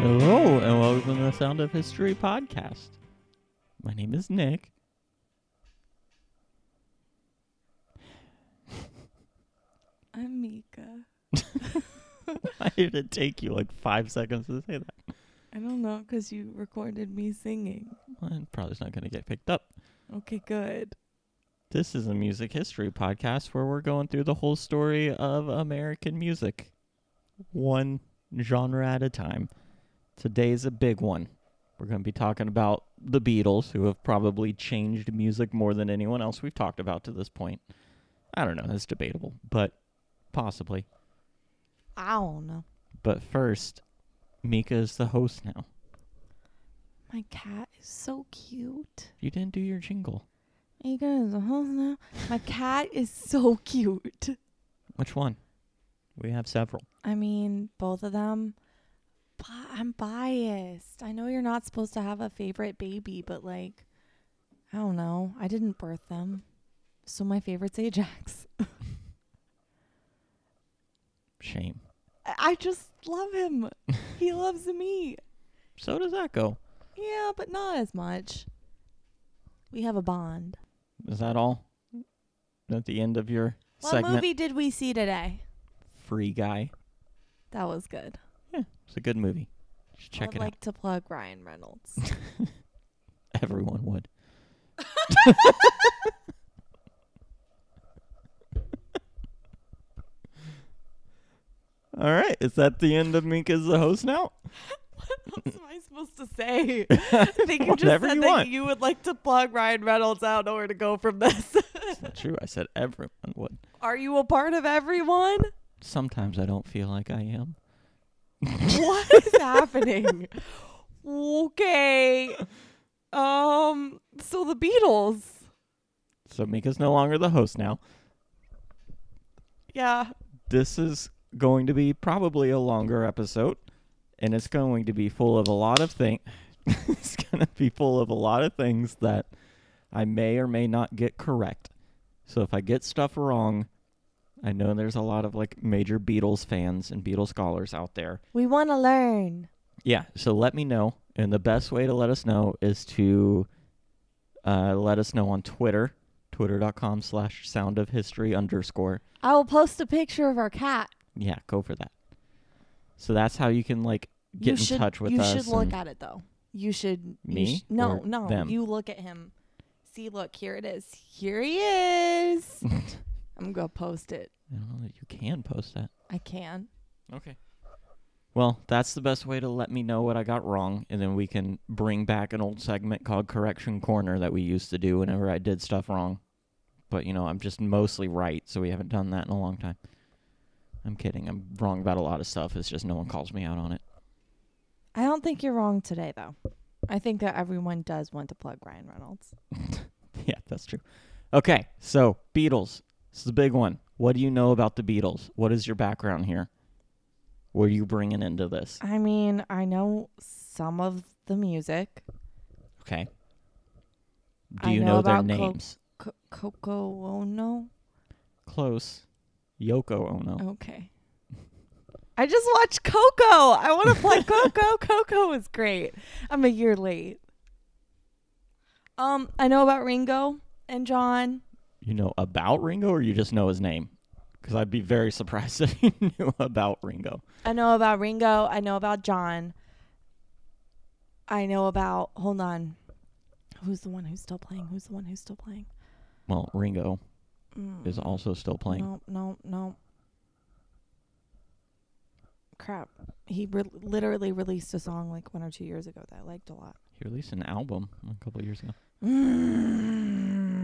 Hello, and welcome to the Sound of History podcast. My name is Nick. I'm Mika. Why did it take you like five seconds to say that? I don't know because you recorded me singing. Well, it probably is not going to get picked up. Okay, good. This is a music history podcast where we're going through the whole story of American music, one genre at a time. Today's a big one. We're going to be talking about the Beatles, who have probably changed music more than anyone else we've talked about to this point. I don't know, that's debatable, but possibly. I don't know. But first, Mika is the host now. My cat is so cute. You didn't do your jingle. Mika is the host now. My cat is so cute. Which one? We have several. I mean, both of them. I'm biased. I know you're not supposed to have a favorite baby, but like, I don't know. I didn't birth them. So my favorite's Ajax. Shame. I I just love him. he loves me. So does that go? Yeah, but not as much. We have a bond. Is that all? At the end of your What segment, movie did we see today? Free Guy. That was good. It's a good movie. Just check I'd it like to plug Ryan Reynolds. Everyone would. All right, is that the end of Mika's the host now? what else am I supposed to say? I think you just Whatever said you that want. you would like to plug Ryan Reynolds. I don't know where to go from this. It's not true. I said everyone would. Are you a part of everyone? Sometimes I don't feel like I am. What is happening? Okay. Um. So the Beatles. So Mika's no longer the host now. Yeah. this is going to be probably a longer episode and it's going to be full of a lot of things it's going to be full of a lot of things that I may or may not get correct. So if I get stuff wrong, I know there's a lot of like major Beatles fans and Beatles scholars out there. We want to learn. Yeah, so let me know. And the best way to let us know is to uh, let us know on Twitter, twitter.com slash sound of history underscore. I will post a picture of our cat. Yeah, go for that. So that's how you can like get you in should, touch with you us. You should look at it though. You should. you Me sh- no, no. them? You look at him. See, look, here it is. Here he is. I'm gonna post it. I don't know that you can post that. I can. Okay. Well, that's the best way to let me know what I got wrong, and then we can bring back an old segment called Correction Corner that we used to do whenever I did stuff wrong. But you know, I'm just mostly right, so we haven't done that in a long time. I'm kidding. I'm wrong about a lot of stuff. It's just no one calls me out on it. I don't think you're wrong today, though. I think that everyone does want to plug Ryan Reynolds. yeah, that's true. Okay, so Beatles. This is a big one. What do you know about the Beatles? What is your background here? What are you bringing into this? I mean, I know some of the music. Okay. Do I you know know, their about Coke. names? Co- Coco Ono. Close. Yoko Ono. Okay. I just watched Coco. I want to play Coco. Coco is great. I'm a year late. Um, I know about Ringo and John. You know about Ringo, or you just know his name? Because I'd be very surprised if you knew about Ringo. I know about Ringo. I know about John. I know about. Hold on. Who's the one who's still playing? Who's the one who's still playing? Well, Ringo Mm, is also still playing. No, no, no. Crap. He re- literally released a song like one or two years ago that I liked a lot. He released an album a couple of years ago. Mm.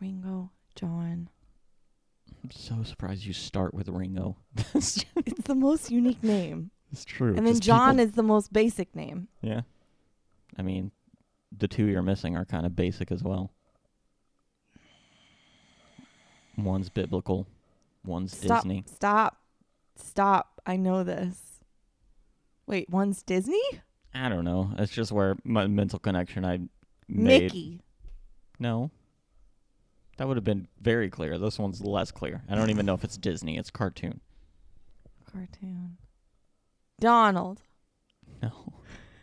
Ringo, John. I'm so surprised you start with Ringo. It's the most unique name. it's true. and then just John people- is the most basic name. Yeah. I mean, the two you're missing are kind of basic as well. One's biblical, one's Stop. Disney. Stop. Stop. I know this. Wait, one's Disney? I don't know. It's just where my mental connection I made. Mickey. No. That would have been very clear. This one's less clear. I don't even know if it's Disney. It's cartoon. cartoon. Donald. No.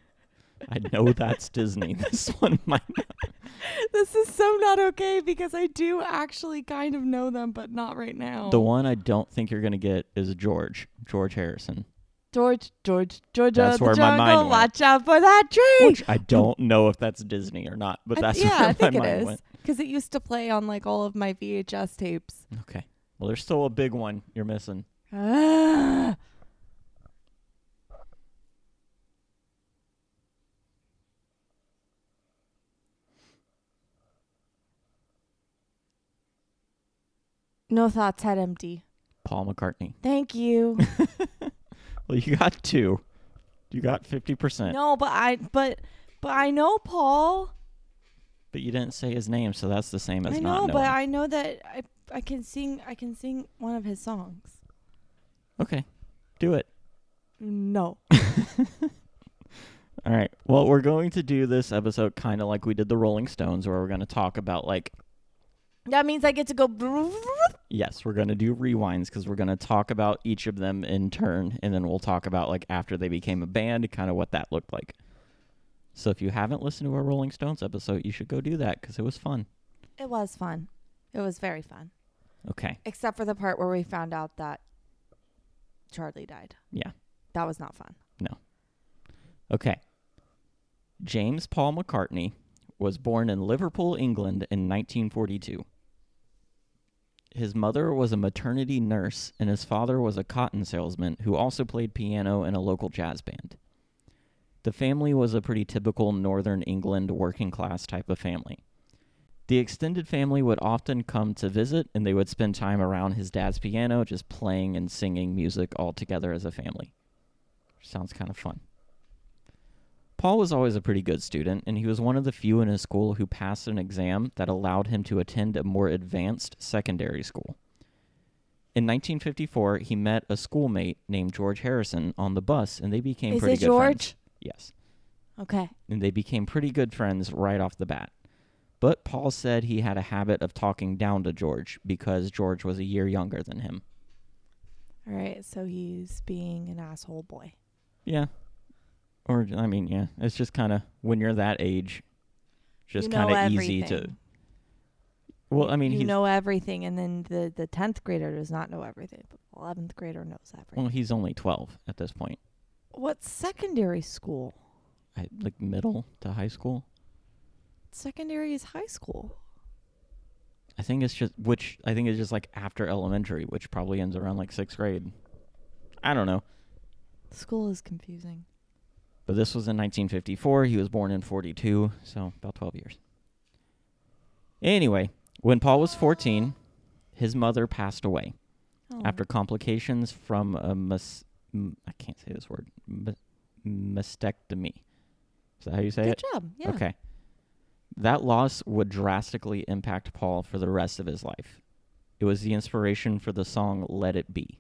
I know that's Disney. This one might not. This is so not okay because I do actually kind of know them, but not right now. The one I don't think you're going to get is George. George Harrison. George, George, Georgia, That's where my mind went. Watch out for that tree. Which I don't know if that's Disney or not, but I- that's yeah, where I my it mind is went. Because it used to play on like all of my VHS tapes. Okay. Well, there's still a big one you're missing. Ah. No thoughts, head empty. Paul McCartney. Thank you. Well, you got two. You got 50%. no, but I but but I know Paul. But you didn't say his name, so that's the same as I not know, knowing. but I know that I I can sing I can sing one of his songs. Okay. Do it. No. All right. Well, we're going to do this episode kind of like we did the Rolling Stones, where we're going to talk about, like, That means I get to go yes, we're going to do rewinds because we're going to talk about each of them in turn, and then we'll talk about, like, after they became a band, kind of what that looked like. So if you haven't listened to our Rolling Stones episode, you should go do that because it was fun. It was fun. It was very fun. Okay. Except for the part where we found out that Charlie died. Yeah. That was not fun. No. Okay. James Paul McCartney was born in Liverpool, England in 1942. His mother was a maternity nurse, and his father was a cotton salesman who also played piano in a local jazz band. The family was a pretty typical Northern England working class type of family. The extended family would often come to visit, and they would spend time around his dad's piano, just playing and singing music all together as a family. Sounds kind of fun. Paul was always a pretty good student, and he was one of the few in his school who passed an exam that allowed him to attend a more advanced secondary school. In 1954, he met a schoolmate named George Harrison on the bus, and they became Is pretty it good George? friends. Yes, Okay. and they became pretty good friends right off the bat. But Paul said he had a habit of talking down to George because George was a year younger than him. All right. So he's being an asshole boy. Yeah. Or I mean, yeah, it's just kind of when you're that age, just You know kind of easy to. Well, I mean, he you know everything, and then the the tenth grader does not know everything, but eleventh grader knows everything. well, he's only 12 at this point. What secondary school? I, like middle to high school. Secondary is high school. I think it's just which I think it's just like after elementary, which probably ends around like 6th grade. I don't know. School is confusing. But this was in 1954. He was born in 42, so about 12 years. Anyway, when Paul was 14, his mother passed away. Oh. after complications from a mas- m- I can't say this word mastectomy. Is that how you say Good it? Good job. Yeah. Okay. That loss would drastically impact Paul for the rest of his life. It was the inspiration for the song Let It Be.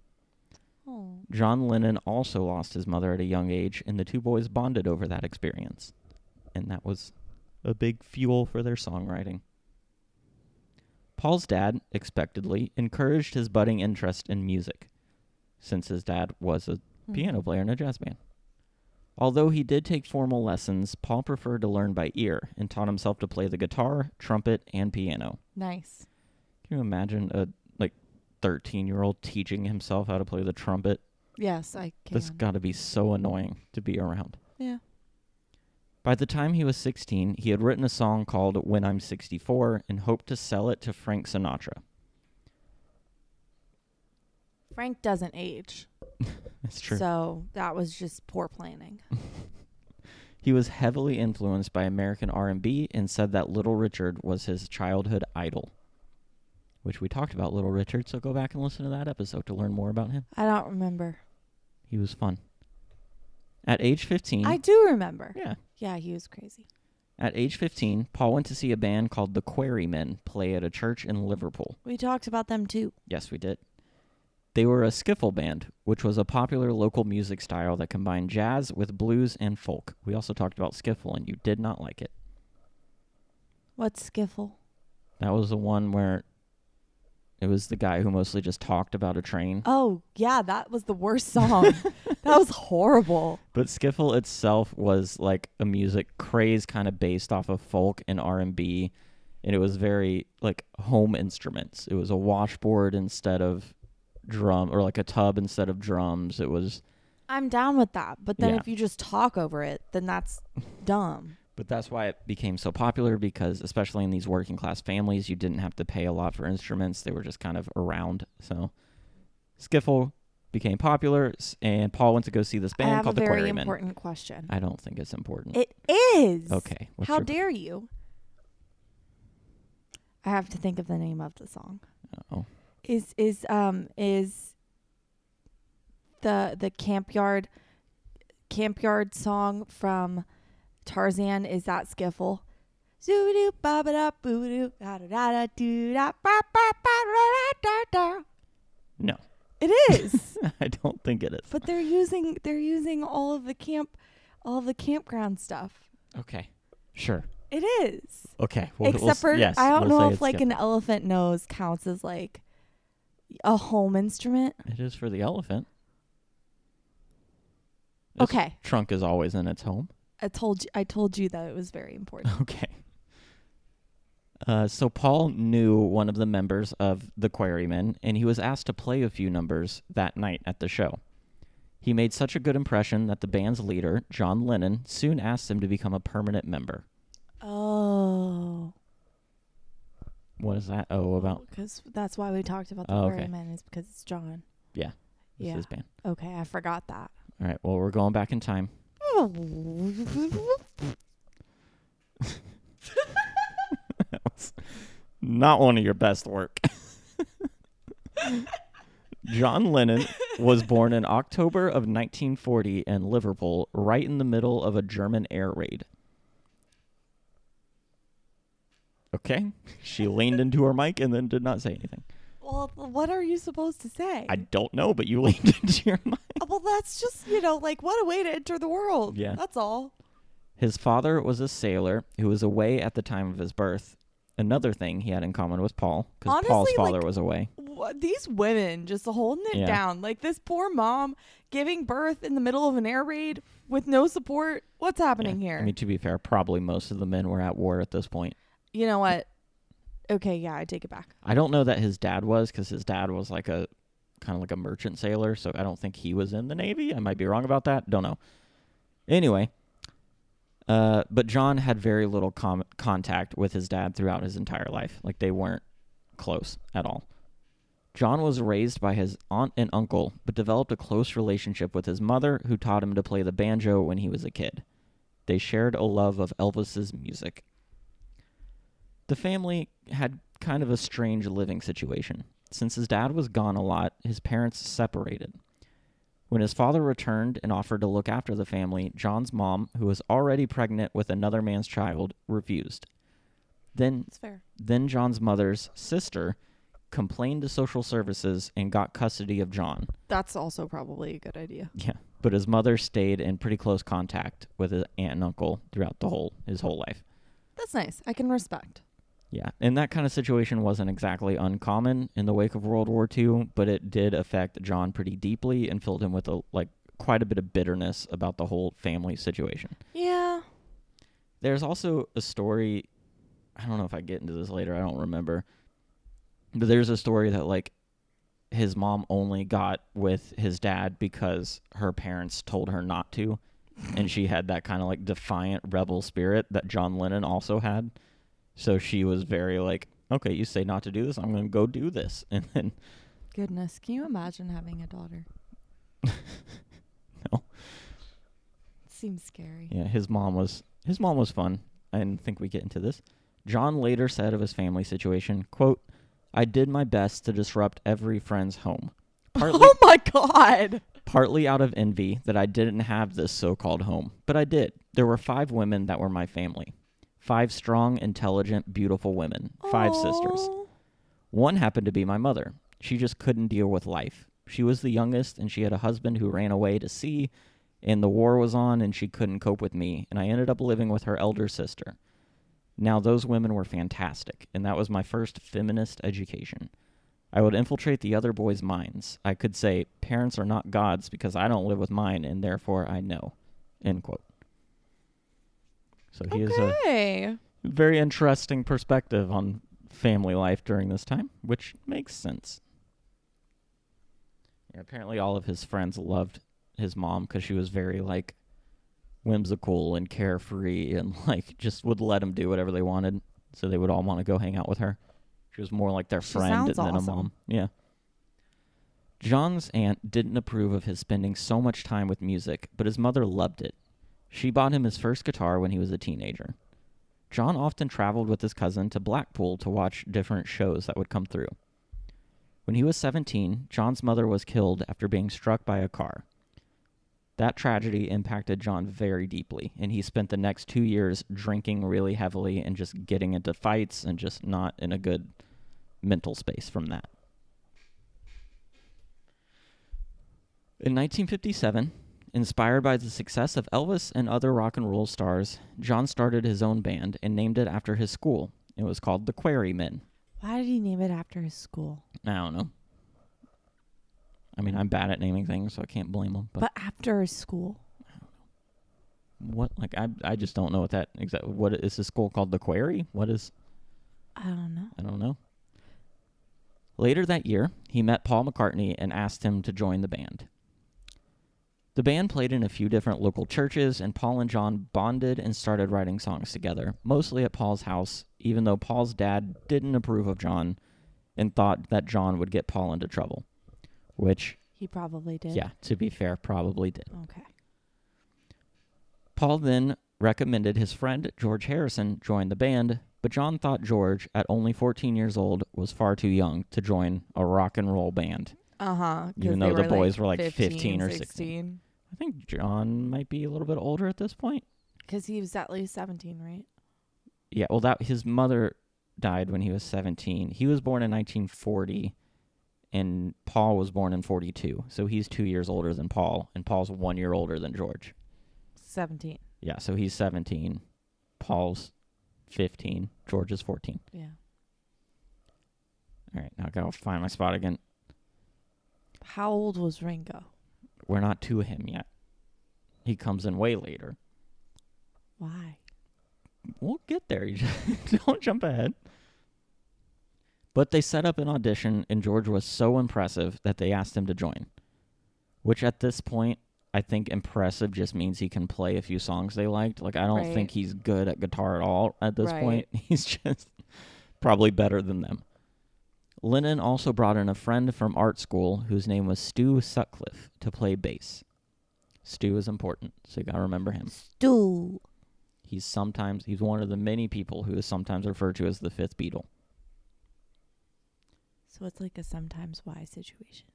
Oh. John Lennon also lost his mother at a young age, and the two boys bonded over that experience. And that was a big fuel for their songwriting. Paul's dad, expectedly, encouraged his budding interest in music, since his dad was a Hmm. piano player in a jazz band. Although he did take formal lessons, Paul preferred to learn by ear and taught himself to play the guitar, trumpet, and piano. Nice. Can you imagine a like 13-year-old teaching himself how to play the trumpet? Yes, I can. That's got to be so annoying to be around. yeah. By the time he was 16, he had written a song called When I'm 64 and hoped to sell it to Frank Sinatra. Frank doesn't age. That's true. So that was just poor planning. He was heavily influenced by American R&B and said that Little Richard was his childhood idol. Which we talked about Little Richard, so go back and listen to that episode to learn more about him. I don't remember. He was fun. At age 15, I do remember. yeah, Yeah, he was crazy. at age 15, Paul went to see a band called the Quarrymen play at a church in Liverpool. We talked about them too. Yes, we did. They were a skiffle band, which was a popular local music style that combined jazz with blues and folk. We also talked about skiffle, and you did not like it. What's skiffle? That was the one where It was the guy who mostly just talked about a train. Oh, yeah, that was the worst song. that was horrible. But Skiffle itself was like a music craze kind of based off of folk and R&B and it was very like home instruments. It was a washboard instead of drum or like a tub instead of drums. It was I'm down with that. But then Yeah. if you just talk over it, then that's dumb. But that's why it became so popular because, especially in these working class families, you didn't have to pay a lot for instruments. They were just kind of around. So, skiffle became popular, s- and Paul went to go see this I band have a called the very Quarrymen. important question. I don't think it's important. It is. okay. What's How your, dare you? I have to think of the name of the song. oh, Is is um is the the camp yard camp yard song from Tarzan is that skiffle? Zoo-doo, no, It is. I don't think it is. but they're using they're using all of the camp all of the campground stuff. Okay, sure. It is. Okay, we'll, we'll Except for yes, I don't we'll know if like skiffle. an elephant nose counts as like a home instrument. It is for the elephant. Its Okay. Trunk is always in its home. I told you I told you that it was very important. Okay. Uh, so Paul knew one of the members of the Quarrymen, and he was asked to play a few numbers that night at the show. He made such a good impression that the band's leader, John Lennon, soon asked him to become a permanent member. Oh. What is that? Oh, about Because that's why we talked about the Oh, okay. Man is because it's John. Yeah, this Yeah. his band. Okay, I forgot that. All right. Well, we're going back in time. that was not one of your best work. John Lennon was born in October of 1940 in Liverpool, right in the middle of a German air raid. Okay. She leaned into her mic and then did not say anything. well, what are you supposed to say? I don't know, but you leaned into your mic. Uh, well, that's just you know like what a way to enter the world. Yeah. that's all. His father was a sailor who was away at the time of his birth. Another thing he had in common with Paul, because Paul's father like- was away. These women just holding it Yeah. down. Like this poor mom giving birth in the middle of an air raid with no support. What's happening Yeah. here? I mean, to be fair, probably most of the men were at war at this point. You know what? Okay, yeah, I take it back. I don't know that his dad was, because his dad was like a kind of like a merchant sailor, so I don't think he was in the Navy. I might be wrong about that. Don't know. Anyway, uh, but John had very little com- contact with his dad throughout his entire life. Like they weren't close at all. John was raised by his aunt and uncle, but developed a close relationship with his mother, who taught him to play the banjo when he was a kid. They shared a love of Elvis's music. The family had kind of a strange living situation. Since his dad was gone a lot, his parents separated. When his father returned and offered to look after the family, John's mom, who was already pregnant with another man's child, refused. Then fair. then John's mother's sister complained to social services and got custody of John. That's also probably a good idea. Yeah. But his mother stayed in pretty close contact with his aunt and uncle throughout the whole his whole life. That's nice. I can respect. Yeah, and that kind of situation wasn't exactly uncommon in the wake of World War II, but it did affect John pretty deeply and filled him with a like quite a bit of bitterness about the whole family situation. Yeah. There's also a story I don't know if I get into this later, I don't remember. But there's a story that like his mom only got with his dad because her parents told her not to and she had that kind of like defiant rebel spirit that John Lennon also had. So she was very like, okay, you say not to do this, I'm going to go do this. And then Goodness, can you imagine having a daughter? No. Seems scary. yeah, his mom was his mom was fun. I didn't think we get into this. John later said of his family situation, quote, I did my best to disrupt every friend's home. Partly Oh my god. partly out of envy that I didn't have this so-called home, but I did. There were 5 women that were my family. 5 strong, intelligent, beautiful women. 5 sisters. One happened to be my mother. She just couldn't deal with life. She was the youngest, and she had a husband who ran away to sea, and the war was on, and she couldn't cope with me, and I ended up living with her elder sister. Now, those women were fantastic, and that was my first feminist education. I would infiltrate the other boys' minds. I could say, parents are not gods because I don't live with mine and therefore I know. End quote. So he is a very interesting perspective on family life during this time, which makes sense. Yeah, apparently all of his friends loved his mom because she was very like whimsical and carefree and like just would let him do whatever they wanted. So they would all want to go hang out with her. She was more like their She friend than awesome. a mom. Yeah. John's aunt didn't approve of his spending so much time with music, but his mother loved it. She bought him his first guitar when he was a teenager. John often traveled with his cousin to Blackpool to watch different shows that would come through. When he was 17, John's mother was killed after being struck by a car. That tragedy impacted John very deeply, and he spent the next two years drinking really heavily and just getting into fights and just not in a good mental space from that. In 1957, inspired by the success of Elvis and other rock and roll stars, John started his own band and named it after his school. It was called the Quarrymen. Why did he name it after his school? I don't know. I mean, I'm bad at naming things, so I can't blame him. But, But after his school. what? Like, I I just don't know what that exactly. What is this school called? The Quarry? What is? I don't know. I don't know. Later that year, he met Paul McCartney and asked him to join the band. The band played in a few different local churches, and Paul and John bonded and started writing songs together, mostly at Paul's house, even though Paul's dad didn't approve of John and thought that John would get Paul into trouble. Which, He probably did. yeah, to be fair, probably did. Okay. Paul then recommended his friend George Harrison join the band, but John thought George, at only 14 years old, was far too young to join a rock and roll band. Uh huh. Even though the boys were, like, 15 or 16. 16. I think John might be a little bit older at this point. Because he was at least 17, right? Yeah, well, that his mother died when he was 17. He was born in 1940, and Paul was born in 42. So he's two years older than Paul, and Paul's one year older than George. 17. Yeah, so he's 17. Paul's 15. George is 14. Yeah. All right, now I gotta find my spot again. How old was Ringo? We're not to him yet. He comes in way later. Why? We'll get there. You don't jump ahead. But they set up an audition, and George was so impressive that they asked him to join. Which at this point, I think impressive just means he can play a few songs they liked. Like, I don't Right. think he's good at guitar at all at this Right. point. He's just probably better than them. Lennon also brought in a friend from art school whose name was Stu Sutcliffe to play bass. Stu is important, so you gotta remember him. Stu. He's sometimes he's one of the many people who is sometimes referred to as the fifth Beatle. So it's like a sometimes why situation.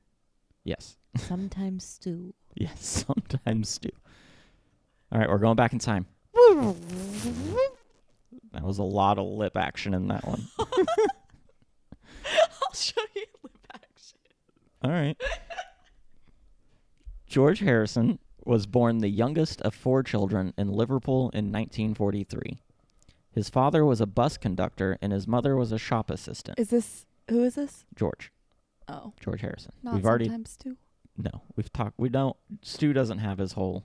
Yes. Sometimes Stu. Yes, sometimes Stu. All right, we're going back in time. That was a lot of lip action in that one. I'll show you lip action. All right. George Harrison was born the youngest of four children in Liverpool in 1943. His father was a bus conductor and his mother was a shop assistant. Is this who is this? George, Oh, George Harrison. not we've already sometimes Stu. no, we've talked. We don't. Stu doesn't have his whole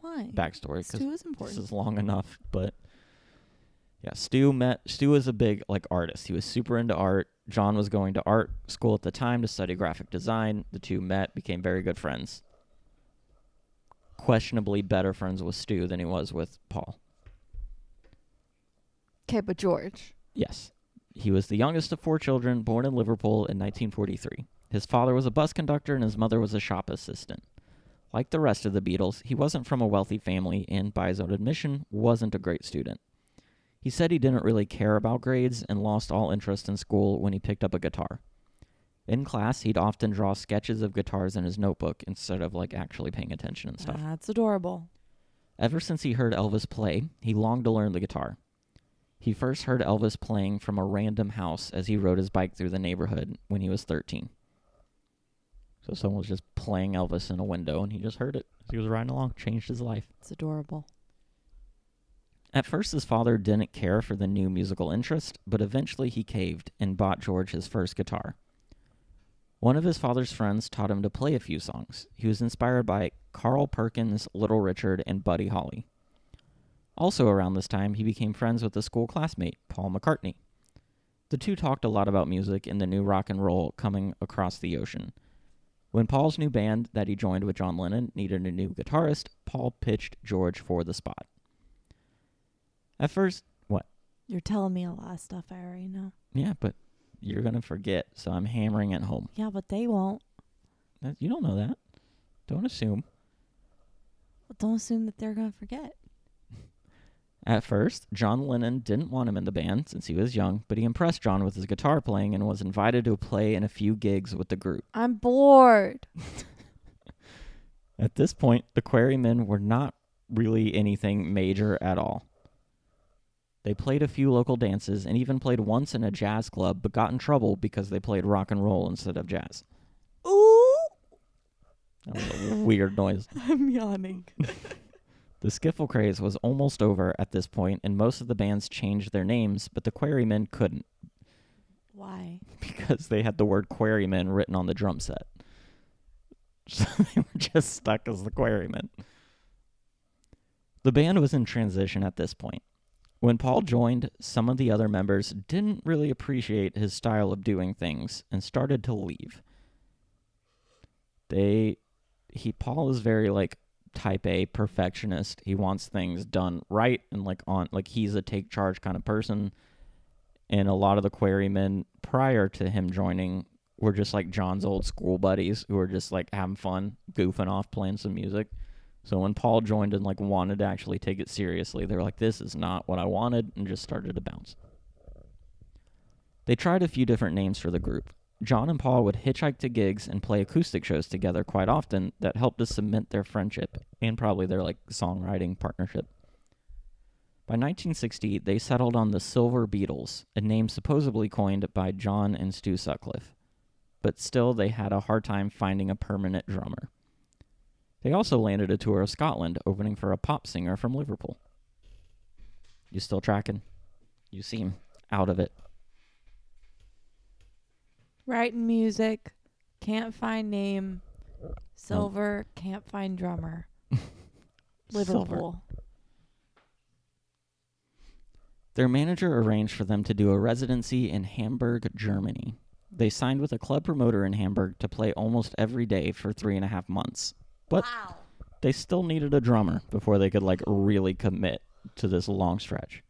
Why? backstory because Stu is important. this is long enough. But yeah, Stu met. Stu was a big like artist. He was super into art. John was going to art school at the time to study graphic design. The two met, became very good friends. Questionably better friends with Stu than he was with Paul. Okay, but George. Yes. He was the youngest of four children, born in Liverpool in 1943. His father was a bus conductor and his mother was a shop assistant. Like the rest of the Beatles, he wasn't from a wealthy family and, by his own admission, wasn't a great student. He said he didn't really care about grades and lost all interest in school when he picked up a guitar. In class, he'd often draw sketches of guitars in his notebook instead of like actually paying attention and stuff. That's adorable. Ever since he heard Elvis play, he longed to learn the guitar. He first heard Elvis playing from a random house as he rode his bike through the neighborhood when he was 13. So someone was just playing Elvis in a window and he just heard it as he was riding along, changed his life. It's adorable. At first, his father didn't care for the new musical interest, but eventually he caved and bought George his first guitar. One of his father's friends taught him to play a few songs. He was inspired by Carl Perkins, Little Richard, and Buddy Holly. Also around this time, he became friends with a school classmate, Paul McCartney. The two talked a lot about music and the new rock and roll coming across the ocean. When Paul's new band that he joined with John Lennon needed a new guitarist, Paul pitched George for the spot. At first, what? You're telling me a lot of stuff I already know. yeah, but you're going to forget, so I'm hammering it home. Yeah, but they won't. That- You don't know that. Don't assume. But don't assume that they're gonna forget. At first, John Lennon didn't want him in the band since he was young, but he impressed John with his guitar playing and was invited to play in a few gigs with the group. I'm bored. At this point, the Quarrymen were not really anything major at all. They played a few local dances and even played once in a jazz club, but got in trouble because they played rock and roll instead of jazz. Ooh, That was a weird noise. I'm yawning. The skiffle craze was almost over at this point, and most of the bands changed their names, but the Quarrymen couldn't Why? because they had the word Quarrymen written on the drum set. So they were just stuck as the Quarrymen. The band was in transition at this point. When Paul joined, some of the other members didn't really appreciate his style of doing things and started to leave. They he Paul is very like type A perfectionist. He wants things done right and like on like he's a take charge kind of person. And a lot of the quarrymen prior to him joining were just like John's old school buddies who were just like having fun, goofing off, playing some music. So when Paul joined and like wanted to actually take it seriously, they were like, "This is not what I wanted," and just started to bounce. They tried a few different names for the group. John and Paul would hitchhike to gigs and play acoustic shows together quite often that helped to cement their friendship and probably their like songwriting partnership. By 1960, they settled on the Silver Beatles, a name supposedly coined by John and Stu Sutcliffe. But still, they had a hard time finding a permanent drummer. They also landed a tour of Scotland, opening for a pop singer from Liverpool. You still tracking? You seem out of it. Writing music, can't find name. Silver, can't find drummer. Silver. Liverpool. Their manager arranged for them to do a residency in Hamburg, Germany. They signed with a club promoter in Hamburg to play almost every day for three and a half months. But Wow. they still needed a drummer before they could like really commit to this long stretch.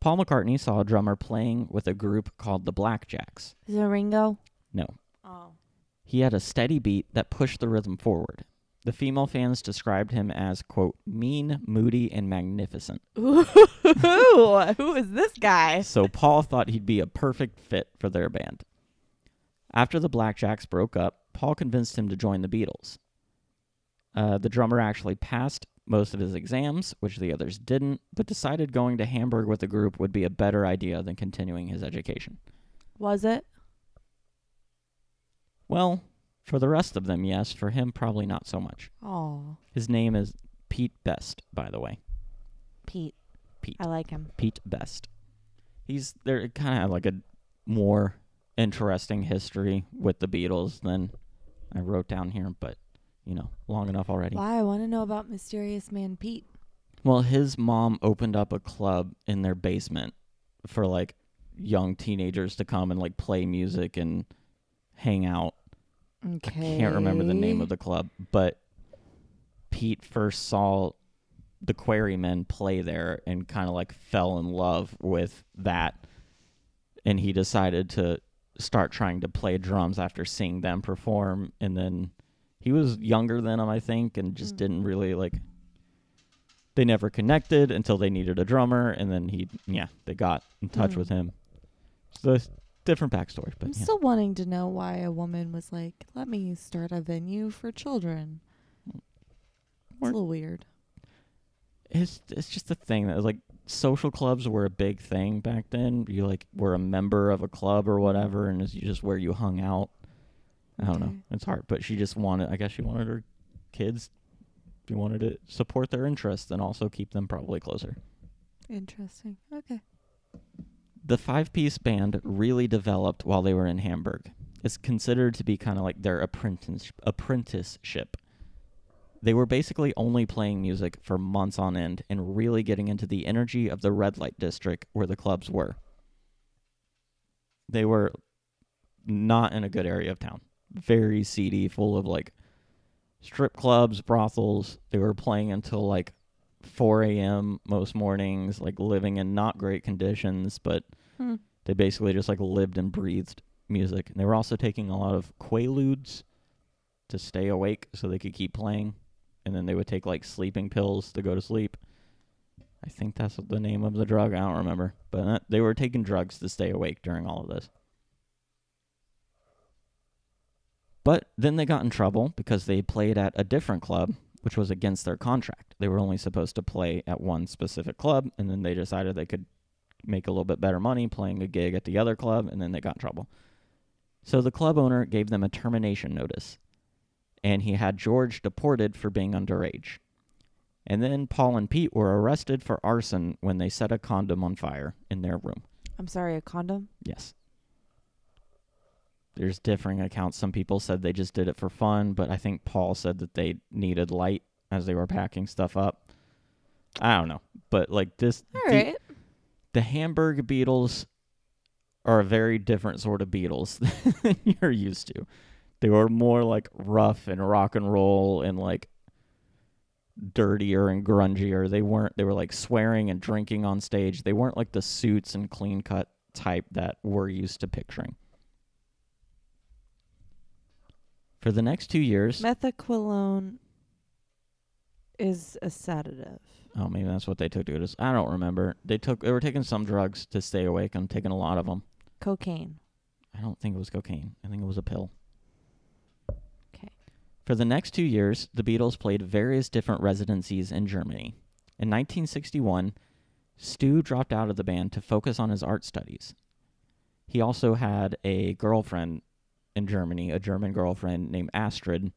Paul McCartney saw a drummer playing with a group called the Blackjacks. Is it Ringo? No, Oh. he had a steady beat that pushed the rhythm forward. The female fans described him as, quote, mean, moody, and magnificent. Ooh, who is this guy? So Paul thought he'd be a perfect fit for their band. After the Blackjacks broke up, Paul convinced him to join the Beatles. Uh, the drummer actually passed most of his exams, which the others didn't, but decided going to Hamburg with the group would be a better idea than continuing his education. Was it? Well, for the rest of them, yes. For him, probably not so much. Oh, His name is Pete Best, by the way. Pete. Pete. I like him. Pete Best. He's they're kind of like a more interesting history with the Beatles than I wrote down here, but you know, long enough already. Why? I want to know about Mysterious Man Pete. Well, his mom opened up a club in their basement for like young teenagers to come and like play music and hang out. Okay. I can't remember the name of the club, but Pete first saw the Quarrymen play there and kind of like fell in love with that. And he decided to start trying to play drums after seeing them perform. And then he was younger than him, I think, and just Mm. didn't really like. They never connected until they needed a drummer, and then he, yeah, they got in touch Mm. with him. So it's different backstory, but I'm yeah. still wanting to know why a woman was like, "Let me start a venue for children." It's a little weird. it's it's just a thing that was like social clubs were a big thing back then. You like were a member of a club or whatever, and it's just where you hung out. I don't know. It's hard, but she just wanted. I guess she wanted her kids. She wanted to support their interests and also keep them probably closer. Interesting. Okay. The five piece band really developed while they were in Hamburg. It's considered to be kind of like their apprentice apprenticeship. They were basically only playing music for months on end and really getting into the energy of the red light district where the clubs were. They were not in a good area of town. Very seedy, full of like strip clubs, brothels. They were playing until like 4 a.m. most mornings, like living in not great conditions, but Hmm. they basically just like lived and breathed music. And they were also taking a lot of quaaludes to stay awake so they could keep playing. And then they would take like sleeping pills to go to sleep. I think that's the name of the drug. I don't remember. But uh, they were taking drugs to stay awake during all of this. But then they got in trouble because they played at a different club, which was against their contract. They were only supposed to play at one specific club, and then they decided they could make a little bit better money playing a gig at the other club, and then they got in trouble. So the club owner gave them a termination notice, and he had George deported for being underage. And then Paul and Pete were arrested for arson when they set a condom on fire in their room. I'm sorry, a condom? Yes. There's differing accounts. Some people said they just did it for fun, but I think Paul said that they needed light as they were packing stuff up. I don't know. But like this All the- right. the Hamburg Beatles are a very different sort of Beatles than you're used to. They were more like rough and rock and roll and like dirtier and grungier. They weren't they were like swearing and drinking on stage. They weren't like the suits and clean cut type that we're used to picturing. For the next 2 years, methaqualone is a sedative. oh maybe that's what they took to it. I don't remember. They took they were taking some drugs to stay awake and taking a lot of them. Cocaine. I don't think it was cocaine. I think it was a pill. For the next two years, the Beatles played various different residencies in Germany. In 1961, Stu dropped out of the band to focus on his art studies. He also had a girlfriend in Germany, a German girlfriend named Astrid,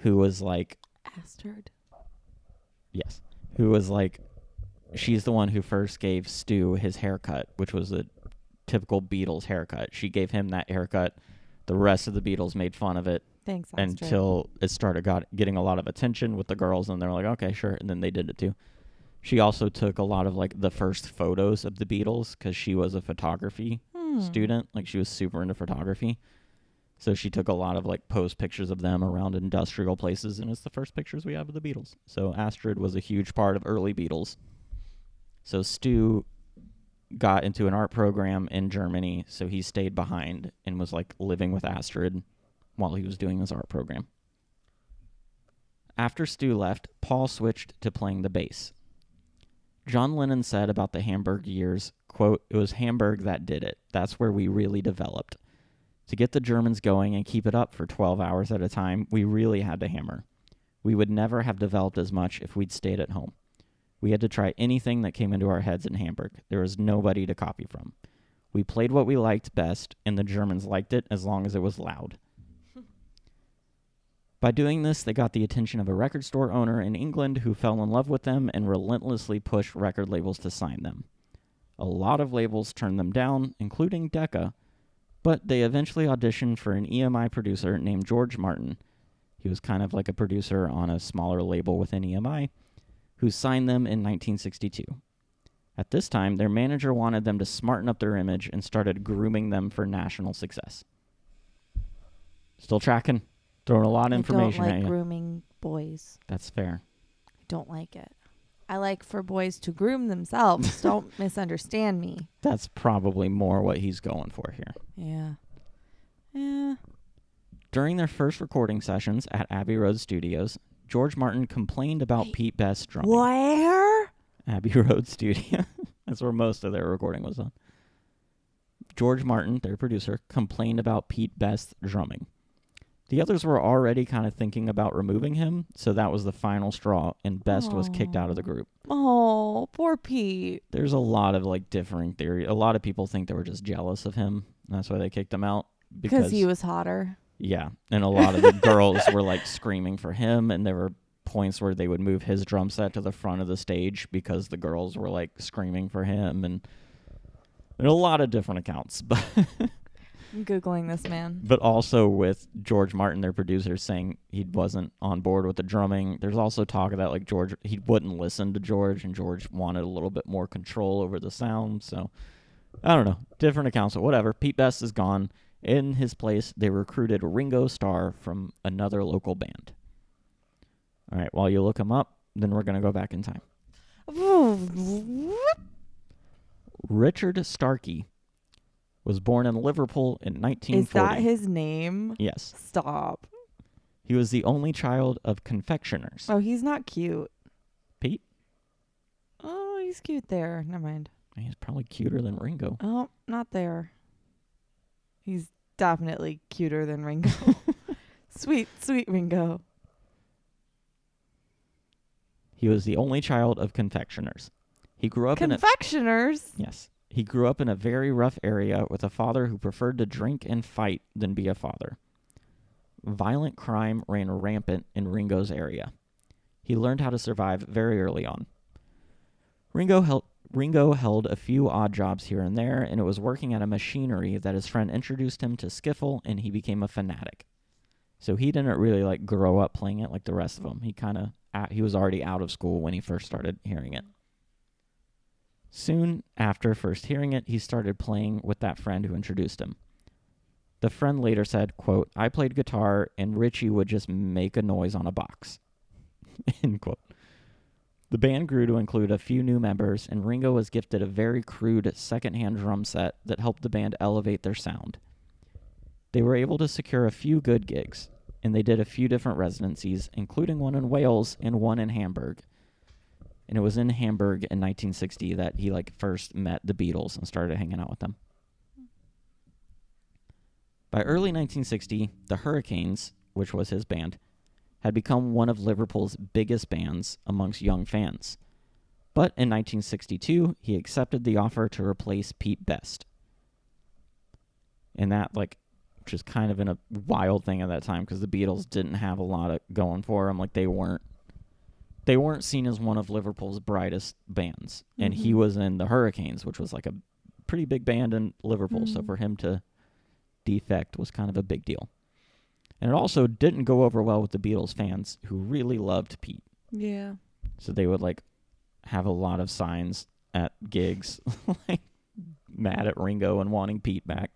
who was like, Astrid. yes, who was like, she's the one who first gave Stu his haircut, which was a typical Beatles haircut. She gave him that haircut. The rest of the Beatles made fun of it Thanks, Astrid. until it started got getting a lot of attention with the girls, and they're like, okay, sure, and then they did it too. She also took a lot of like the first photos of the Beatles because she was a photography Hmm. student, like she was super into photography. So she took a lot of like post pictures of them around industrial places, and it's the first pictures we have of the Beatles. So Astrid was a huge part of early Beatles. So Stu got into an art program in Germany, so he stayed behind and was like living with Astrid while he was doing his art program. After Stu left, Paul switched to playing the bass. John Lennon said about the Hamburg years, quote, "It was Hamburg that did it. That's where we really developed. To get the Germans going and keep it up for 12 hours at a time, we really had to hammer. We would never have developed as much if we'd stayed at home. We had to try anything that came into our heads in Hamburg. There was nobody to copy from. We played what we liked best, and the Germans liked it as long as it was loud. By doing this, they got the attention of a record store owner in England who fell in love with them and relentlessly pushed record labels to sign them. A lot of labels turned them down, including Decca, but they eventually auditioned for an EMI producer named George Martin. He was kind of like a producer on a smaller label within EMI, who signed them in 1962. At this time, their manager wanted them to smarten up their image and started grooming them for national success. Still tracking? Throwing a lot of information I don't at like you. grooming boys. That's fair. I don't like it. I like for boys to groom themselves. don't misunderstand me. That's probably more what he's going for here. Yeah. Yeah. During their first recording sessions at Abbey Road Studios, George Martin complained about Wait, Pete Best's drumming. Where? Abbey Road Studio. That's where most of their recording was done. George Martin, their producer, complained about Pete Best's drumming. The others were already kind of thinking about removing him, so that was the final straw, and Best was kicked out of the group. Oh, poor Pete. There's a lot of like differing theory. A lot of people think they were just jealous of him. and That's why they kicked him out. Because he was hotter. Yeah, and a lot of the girls were like screaming for him, and there were points where they would move his drum set to the front of the stage because the girls were like screaming for him, and there are a lot of different accounts. But I'm googling this man. but also with George Martin, their producer, saying he wasn't on board with the drumming. There's also talk of that like George he wouldn't listen to George, and George wanted a little bit more control over the sound. So I don't know, different accounts, but whatever. Pete Best is gone. In his place, they recruited Ringo Starr from another local band. All right, while you look him up, then we're gonna go back in time. Richard Starkey was born in Liverpool in 1940. Is that his name? Yes. Stop. He was the only child of confectioners. Oh, he's not cute. Pete? Oh, he's cute there. Never mind. He's probably cuter than Ringo. Oh, not there. He's definitely cuter than Ringo. sweet, sweet Ringo. He was the only child of confectioners. He grew up in Confectioners. Yes. He grew up in a very rough area with a father who preferred to drink and fight than be a father. Violent crime ran rampant in Ringo's area. He learned how to survive very early on. Ringo held Ringo held a few odd jobs here and there, and it was working at a machinery that his friend introduced him to skiffle, and he became a fanatic. So he didn't really like grow up playing it like the rest of them. He kind of he was already out of school when he first started hearing it. Soon after first hearing it, he started playing with that friend who introduced him. The friend later said, quote, I played guitar and Richie would just make a noise on a box. End quote. The band grew to include a few new members, and Ringo was gifted a very crude second-hand drum set that helped the band elevate their sound. They were able to secure a few good gigs, and they did a few different residencies, including one in Wales and one in Hamburg. And it was in Hamburg in 1960 that he like first met the Beatles and started hanging out with them. By early 1960, the Hurricanes, which was his band, had become one of Liverpool's biggest bands amongst young fans. But in 1962, he accepted the offer to replace Pete Best. And that, like, which is kind of in a wild thing at that time because the Beatles didn't have a lot of going for them. Like, they weren't. They weren't seen as one of Liverpool's brightest bands, and he Mhm. was in the Hurricanes, which was like a pretty big band in Liverpool. So Mhm. for him to defect was kind of a big deal. And it also didn't go over well with the Beatles fans who really loved Pete. Yeah. So they would like have a lot of signs at gigs like mad at Ringo and wanting Pete back.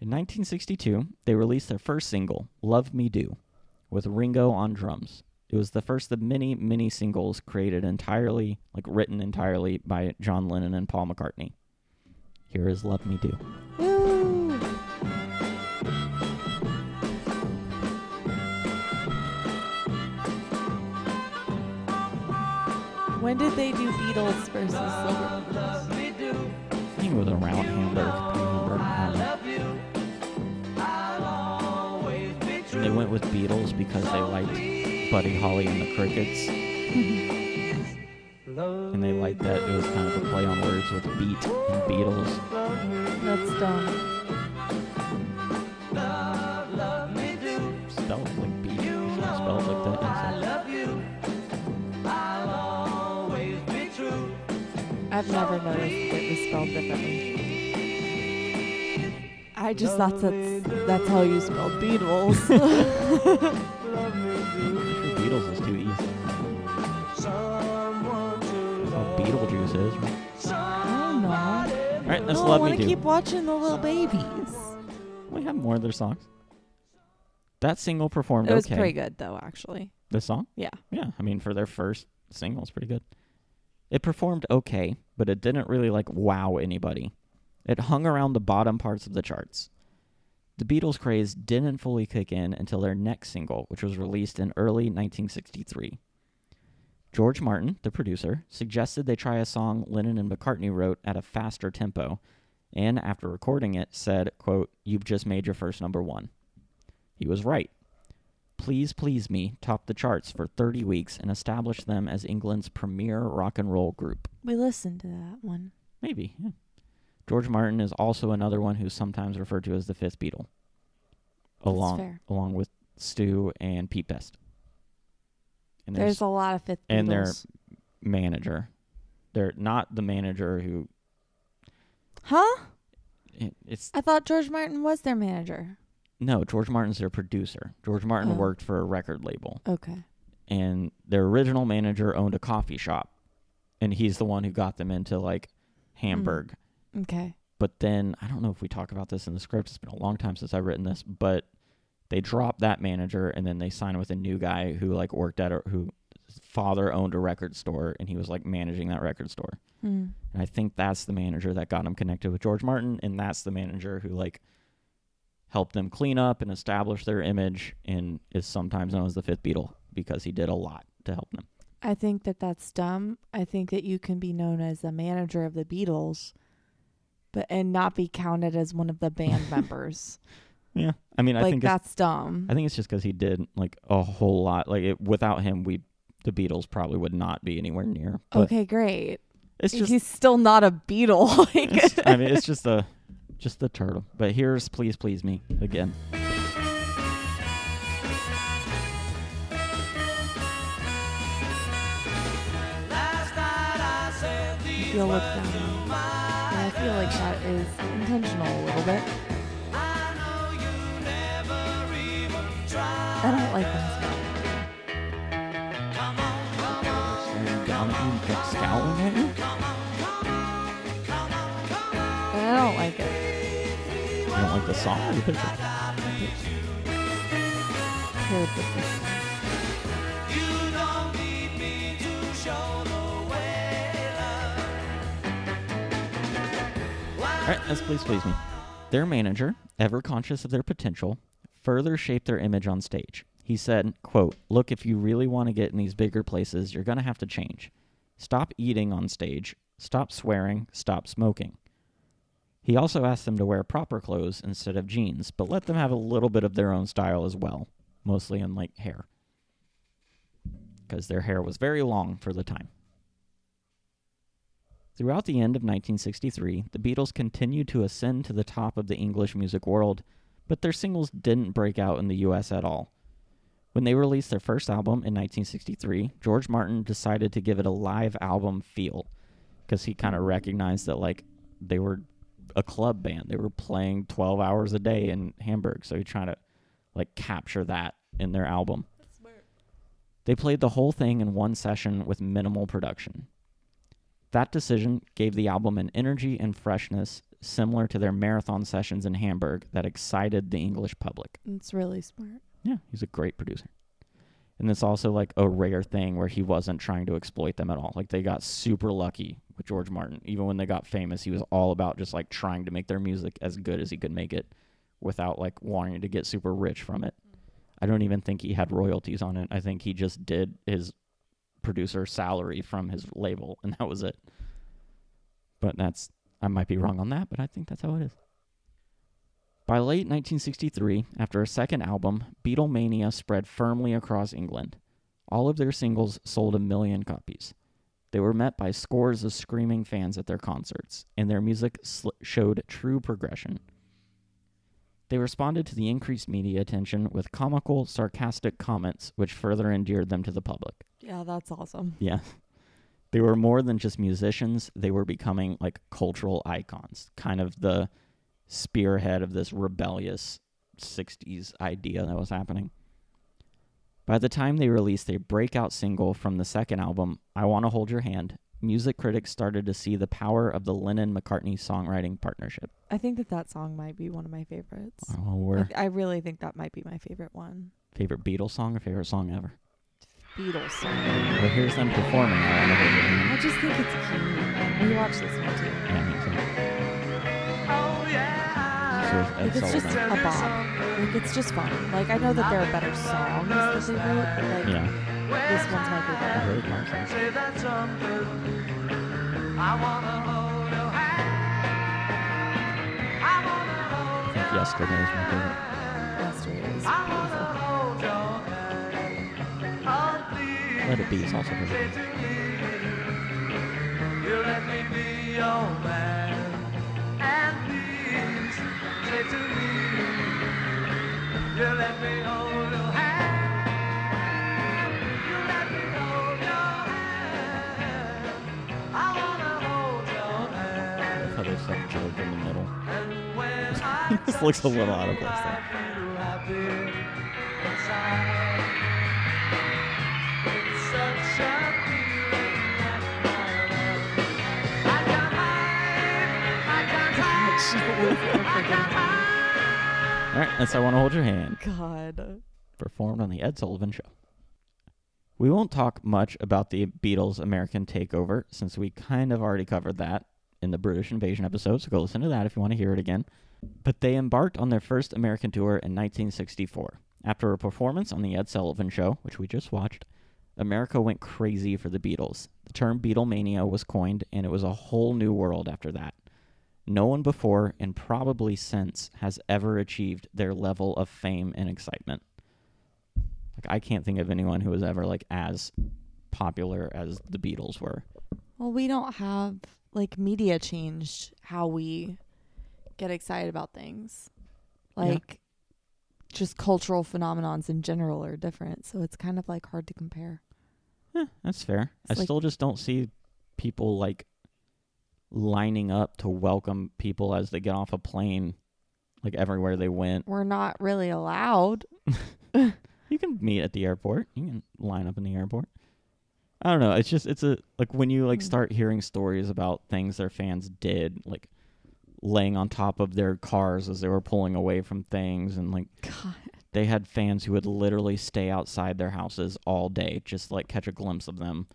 In 1962, they released their first single, Love Me Do, with Ringo on drums. It was the first of many, many singles created entirely, like written entirely by John Lennon and Paul McCartney. Here is Love Me Do. Woo. When did they do Beatles versus Liverpool? I think it was around Hamburg. pre-Hamburg, I don't know. They went with Beatles because they liked Buddy Holly and the Crickets. and they liked that it was kind of a play on words with beat and Beatles. That's dumb. Spelled like beat. Spelled like that. I've never noticed it was spelled differently. I just thought that's that's how you spell Beatles. I'm sure Beatles is too easy. That's how Beetlejuice is. Right? I don't know. All right, that's no, I Love want to Do. keep watching the little babies. We have more of their songs. That single performed It was okay. pretty good though, actually. The song? Yeah. Yeah, I mean for their first single, it's pretty good. It performed okay, but it didn't really like wow anybody. It hung around the bottom parts of the charts. The Beatles craze didn't fully kick in until their next single, which was released in early 1963. George Martin, the producer, suggested they try a song Lennon and McCartney wrote at a faster tempo, and after recording it, said, quote, You've just made your first number one. He was right. Please Please Me topped the charts for 30 weeks and established them as England's premier rock and roll group. We listened to that one. Maybe. yeah. George Martin is also another one who's sometimes referred to as the fifth Beatle, along along with Stu and Pete Best. And There's a lot of fifth and their- Beatles. manager. They're not the manager who Huh? it, it's I thought George Martin was their manager. no George Martin's their producer. George Martin Oh. worked for a record label, Okay. and their original manager owned a coffee shop, and he's the one who got them into like hmm. Hamburg. Okay. But then I don't know if we talk about this in the script. It's been a long time since I've written this, but they dropped that manager and then they signed with a new guy who like worked at a who father owned a record store and he was like managing that record store. Hmm. And I think that's the manager that got him connected with George Martin and that's the manager who like helped them clean up and establish their image and is sometimes known as the fifth Beatle because he did a lot to help them. I think that that's dumb. I think that you can be known as the manager of the Beatles, but and not be counted as one of the band members. Yeah. I mean, I like think that's dumb. I think it's just because he did like a whole lot. Like it, without him, we the Beatles probably would not be anywhere near. But okay, great. it's just. He's still not a Beatle. like, I mean, it's just a just the turtle. But here's "Please Please Me" again. I feel looked down that is intentional a little bit. I don't like that smell. At you, like scowling at you. I don't like it. You don't like the song or the picture? Right, let's please please me. Their manager, ever conscious of their potential, further shaped their image on stage. He said, quote, Look, if you really want to get in these bigger places, you're going to have to change. Stop eating on stage. Stop swearing. Stop smoking. He also asked them to wear proper clothes instead of jeans, but let them have a little bit of their own style as well, mostly in like hair. Because their hair was very long for the time. Throughout the end of 1963, the Beatles continued to ascend to the top of the English music world, but their singles didn't break out in the US at all. When they released their first album in 1963, George Martin decided to give it a live album feel because he kind of recognized that like they were a club band. They were playing 12 hours a day in Hamburg, so he tried to like capture that in their album. They played the whole thing in one session with minimal production. That decision gave the album an energy and freshness similar to their marathon sessions in Hamburg that excited the English public. It's really smart. Yeah, he's a great producer. And it's also like a rare thing where he wasn't trying to exploit them at all. Like they got super lucky with George Martin. Even when they got famous, he was all about just like trying to make their music as good as he could make it without like wanting to get super rich from it. I don't even think he had royalties on it. I think he just did his producer salary from his label and that was it. But that's I might be wrong on that, but I think that's how it is. By late 1963, after a second album, Beatlemania spread firmly across England. All of their singles sold a million copies. They were met by scores of screaming fans at their concerts, and their music sl- showed true progression. They responded to the increased media attention with comical, sarcastic comments, which further endeared them to the public. Yeah, that's awesome. Yeah. They were more than just musicians, they were becoming like cultural icons, kind of the spearhead of this rebellious 60s idea that was happening. By the time they released a breakout single from the second album, I Want to Hold Your Hand, music critics started to see the power of the Lennon McCartney songwriting partnership. I think that that song might be one of my favorites. Oh, I, we're I really think that might be my favorite one. favorite Beatles song or favorite song ever? Beatles song. Well, here's them performing I Want to Hold Your I just think it's cute. We watched this one too. Yeah, I think so. Oh, so it's Like it's just a bop. Like it's just fun. Like I know that there are better songs that they wrote, but like Yeah. this one's my I favorite. heard it once. Say that something. I wanna hold your hand. I wanna hold I think yesterday is my favorite. Yesterday is beautiful. Let It Be is also say favorite. to me, you let me be your man. And please say to me, you let me hold your hand. You let me hold your hand. I wanna hold your hand. love how they Except George in the middle. And when I This looks a little out of place All right, that's I Want to Hold Your Hand, God. performed on The Ed Sullivan Show. We won't talk much about the Beatles' American takeover since we kind of already covered that in the British invasion episode, so go listen to that if you want to hear it again. But they embarked on their first American tour in 1964. After a performance on The Ed Sullivan Show, which we just watched, America went crazy for the Beatles. The term Beatlemania was coined, and it was a whole new world after that. No one before, and probably since, has ever achieved their level of fame and excitement. Like I can't think of anyone who was ever like as popular as the Beatles were. Well, we don't have like media changed how we get excited about things. Yeah. Like just cultural phenomenons in general are different, so it's kind of like hard to compare. Yeah, that's fair. I like- still just don't see people like lining up to welcome people as they get off a plane like everywhere they went. We're not really allowed. You can meet at the airport. You can line up in the airport. I don't know. It's just it's a like when you like Mm. start hearing stories about things their fans did, like laying on top of their cars as they were pulling away from things and like God. they had fans who would literally stay outside their houses all day just like catch a glimpse of them.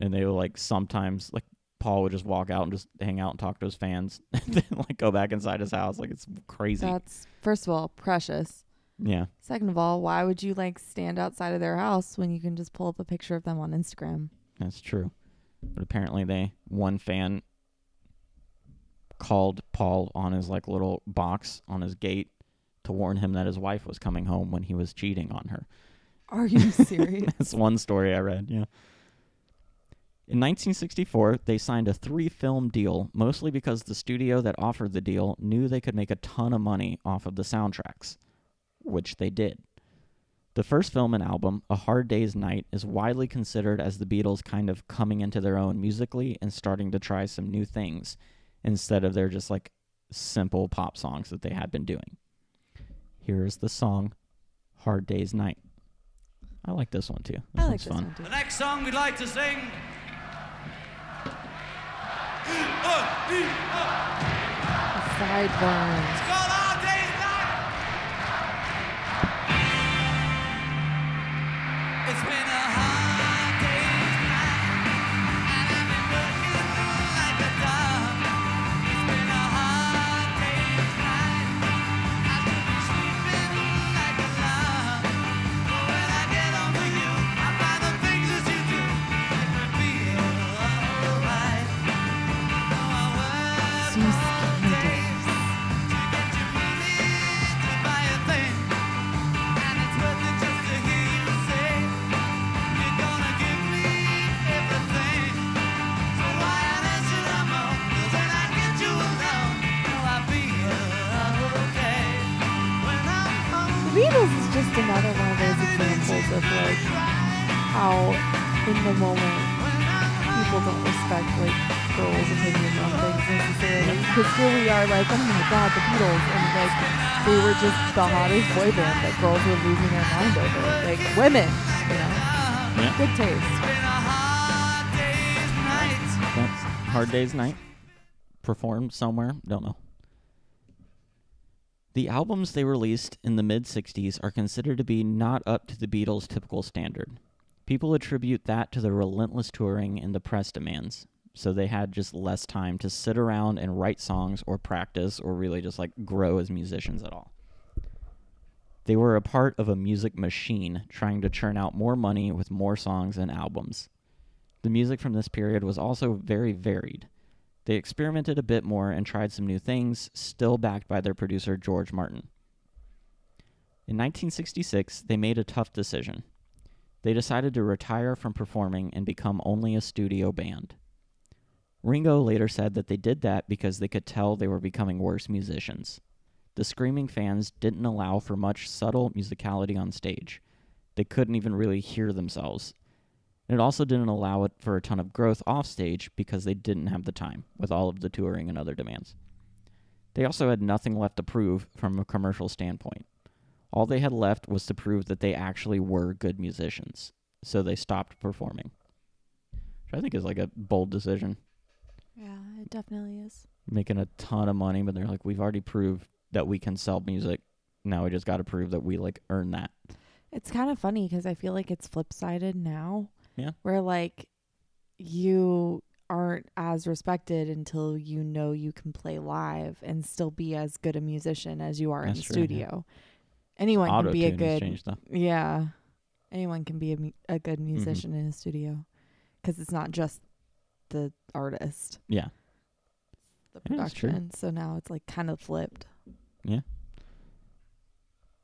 And they would like sometimes like Paul would just walk out and just hang out and talk to his fans and then like go back inside his house. Like it's crazy. That's first of all precious. yeah. Second of all, why would you like stand outside of their house when you can just pull up a picture of them on Instagram? That's true. But apparently they one fan called Paul on his like little box on his gate to warn him that his wife was coming home when he was cheating on her. Are you serious? That's one story I read, yeah. In 1964, they signed a three film deal, mostly because the studio that offered the deal knew they could make a ton of money off of the soundtracks, which they did. The first film and album, A Hard Day's Night, is widely considered as the Beatles kind of coming into their own musically and starting to try some new things instead of their just like simple pop songs that they had been doing. Here is the song Hard Day's Night. I like this one too. This I like this fun. one too. The next song we'd like to sing. Sideburns. The moment people don't respect like girls' opinions on things necessarily. Because here we are like, oh my god, the Beatles, and like they were just the hottest boy band that girls were losing their mind over. Like women, you know, Yeah. good taste. been a hard day's night. That's Hard Day's Night. Performed somewhere. Don't know. The albums they released in the mid 60s are considered to be not up to the Beatles' typical standard. People attribute that to the relentless touring and the press demands, so they had just less time to sit around and write songs or practice or really just like grow as musicians at all. They were a part of a music machine trying to churn out more money with more songs and albums. The music from this period was also very varied. They experimented a bit more and tried some new things, still backed by their producer George Martin. In 1966, they made a tough decision. They decided to retire from performing and become only a studio band. Ringo later said that they did that because they could tell they were becoming worse musicians. The screaming fans didn't allow for much subtle musicality on stage. They couldn't even really hear themselves. And it also didn't allow it for a ton of growth off stage because they didn't have the time with all of the touring and other demands. They also had nothing left to prove from a commercial standpoint. All they had left was to prove that they actually were good musicians. So they stopped performing. Which I think is like a bold decision. Yeah, it definitely is. Making a ton of money, but they're like, we've already proved that we can sell music. Now we just got to prove that we like earn that. It's kind of funny because I feel like it's flip sided now. Yeah. Where like you aren't as respected until you know you can play live and still be as good a musician as you are in the That's true, yeah. Anyone can be a good yeah. Anyone can be a, a good Mm-hmm. musician in a studio because it's not just the artist, Yeah. the Yeah, production. So now it's like kind of flipped. Yeah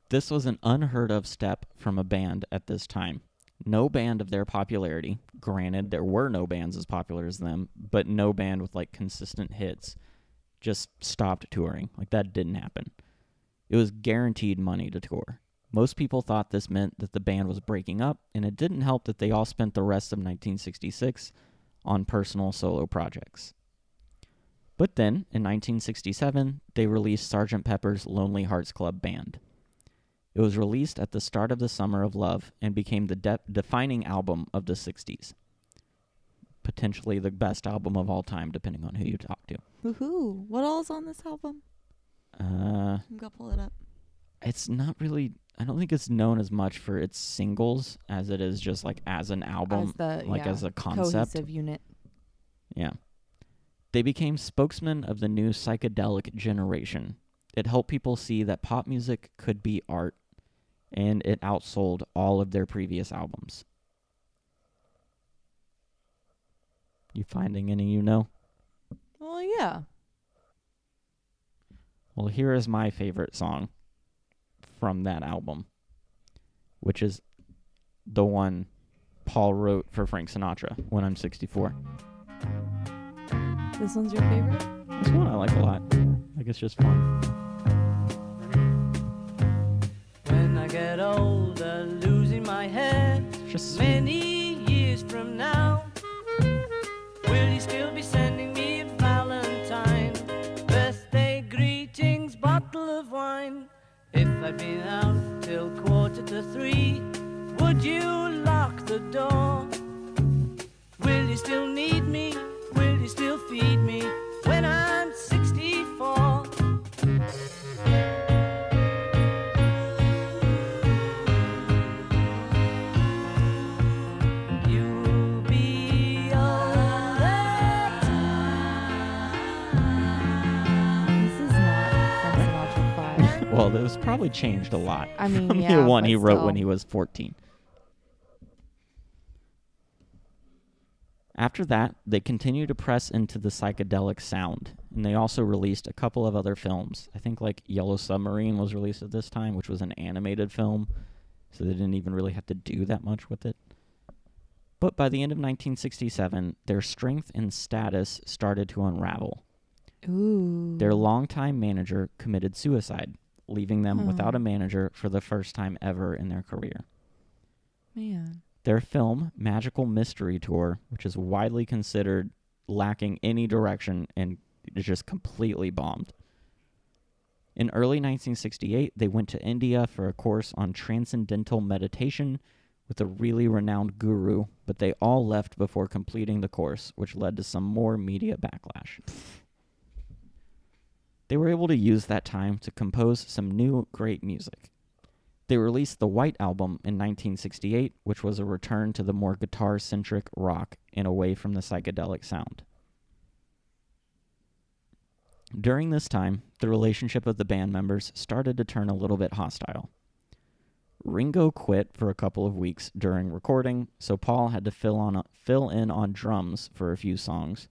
this was an unheard of step from a band at this time. No band of their popularity, granted, there were no bands as popular as them, but no band with like consistent hits just stopped touring. Like that didn't happen. It was guaranteed money to tour. Most people thought this meant that the band was breaking up, and it didn't help that they all spent the rest of 1966 on personal solo projects. But then, in 1967, they released Sgt. Pepper's Lonely Hearts Club Band. It was released at the start of the Summer of Love and became the de- defining album of the 60s. Potentially the best album of all time, depending on who you talk to. Woohoo! What all's on this album? Uh, I'm gonna pull it up. it's not really, I don't think it's known as much for its singles as it is just like as an album, as the like yeah, as a concept. cohesive unit. Yeah. They became spokesmen of the new psychedelic generation. It helped people see that pop music could be art, and it outsold all of their previous albums. You finding any you know? Well, yeah. Well, here is my favorite song from that album, which is the one Paul wrote for Frank Sinatra, When I'm 64. This one's your favorite? This one I like a lot. I guess just fun. When I get older, losing my head. Just. Many years from now, I'd been out till quarter to three, would you lock the door? Will you still need me? Will you still feed me was probably changed a lot I mean, from yeah, the one he wrote when he was 14. After that, they continued to press into the psychedelic sound, and they also released a couple of other films. I think like Yellow Submarine was released at this time, which was an animated film, so they didn't even really have to do that much with it. But by the end of 1967, their strength and status started to unravel. Ooh. Their longtime manager committed suicide, leaving them hmm. without Oh. a manager for the first time ever in their career. man. Their film, Magical Mystery Tour, which is widely considered lacking any direction and is just completely bombed. In early 1968, they went to India for a course on transcendental meditation with a really renowned guru, but they all left before completing the course, which led to some more media backlash. They were able to use that time to compose some new great music. They released the White Album in 1968, which was a return to the more guitar centric rock and away from the psychedelic sound. During this time, the relationship of the band members started to turn a little bit hostile. Ringo quit for a couple of weeks during recording, so Paul had to fill on fill in on drums for a few songs,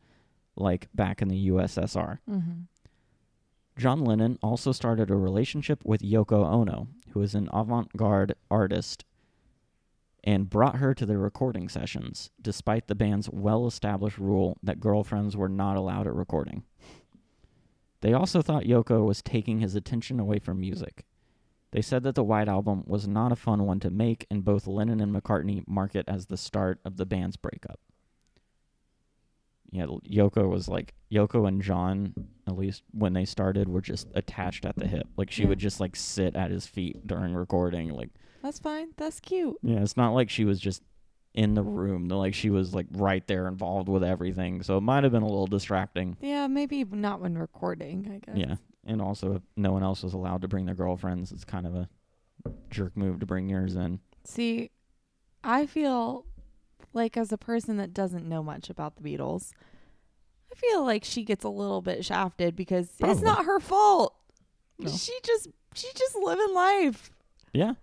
like back in the USSR. Mm-hmm. John Lennon also started a relationship with Yoko Ono, who is an avant garde artist, and brought her to their recording sessions, despite the band's well established rule that girlfriends were not allowed at recording. They also thought Yoko was taking his attention away from music. They said that the White Album was not a fun one to make, and both Lennon and McCartney mark it as the start of the band's breakup. Yeah, Yoko was like Yoko and John, at least when they started, were just attached at the hip. Like she Yeah. would just like sit at his feet during recording. Like That's fine. That's cute. yeah, it's not like she was just in the room. Like she was like right there involved with everything. So it might have been a little distracting. Yeah, maybe not when recording, I guess. Yeah. And also if no one else was allowed to bring their girlfriends, it's kind of a jerk move to bring yours in. See, I feel like as a person that doesn't know much about the Beatles, I feel like she gets a little bit shafted because it's not her fault. No. She just she just living life. Yeah.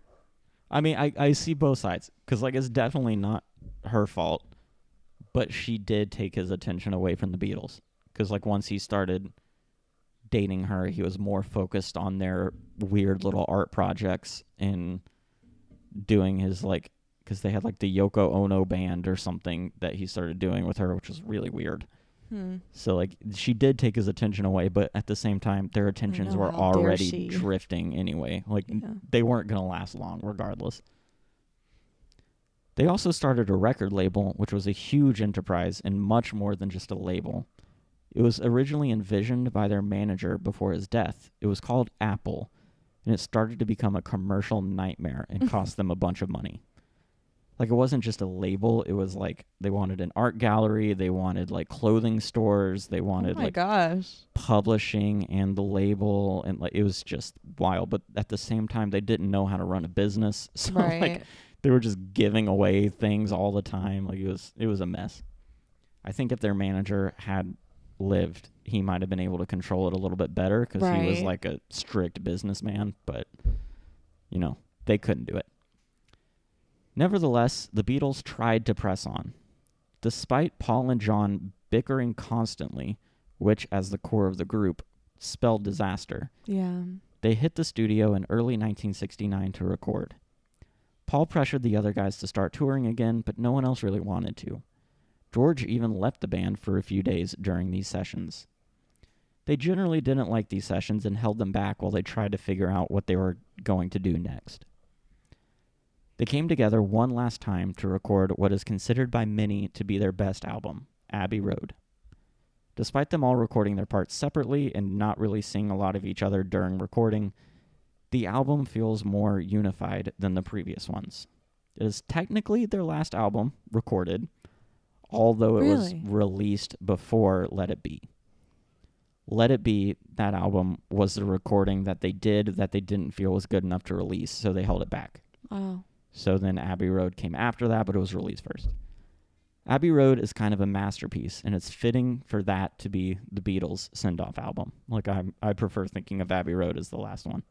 I mean, I, I see both sides because, like, it's definitely not her fault, but she did take his attention away from the Beatles because, like, once he started dating her, he was more focused on their weird little art projects and doing his, like, because they had, like, the Yoko Ono band or something that he started doing with her, which was really weird. Hmm. So, like, she did take his attention away, but at the same time, their attentions were already drifting anyway. Like, Yeah. they weren't going to last long regardless. They also started a record label, which was a huge enterprise and much more than just a label. It was originally envisioned by their manager before his death. It was called Apple, and it started to become a commercial nightmare and cost them a bunch of money. Like, it wasn't just a label, it was like they wanted an art gallery, they wanted like clothing stores, they Oh wanted my like gosh. publishing and the label and like it was just wild but at the same time they didn't know how to run a business so right. like they were just giving away things all the time like it was it was a mess i think if their manager had lived he might have been able to control it a little bit better because he was like a strict businessman but you know they couldn't do it nevertheless the beatles tried to press on despite paul and john bickering constantly which, as the core of the group, spelled disaster. yeah. They hit the studio in early 1969 to record. Paul pressured the other guys to start touring again, but no one else really wanted to. George even left the band for a few days during these sessions. They generally didn't like these sessions and held them back while they tried to figure out what they were going to do next. They came together one last time to record what is considered by many to be their best album, Abbey Road. Despite them all recording their parts separately and not really seeing a lot of each other during recording, the album feels more unified than the previous ones. It is technically their last album recorded, although it was released before Let It Be. Let It Be, that album, was the recording that they did that they didn't feel was good enough to release, so they held it back. Oh. So then Abbey Road came after that, but it was released first. Abbey Road is kind of a masterpiece, and it's fitting for that to be the Beatles' send-off album. Like I, I prefer thinking of Abbey Road as the last one.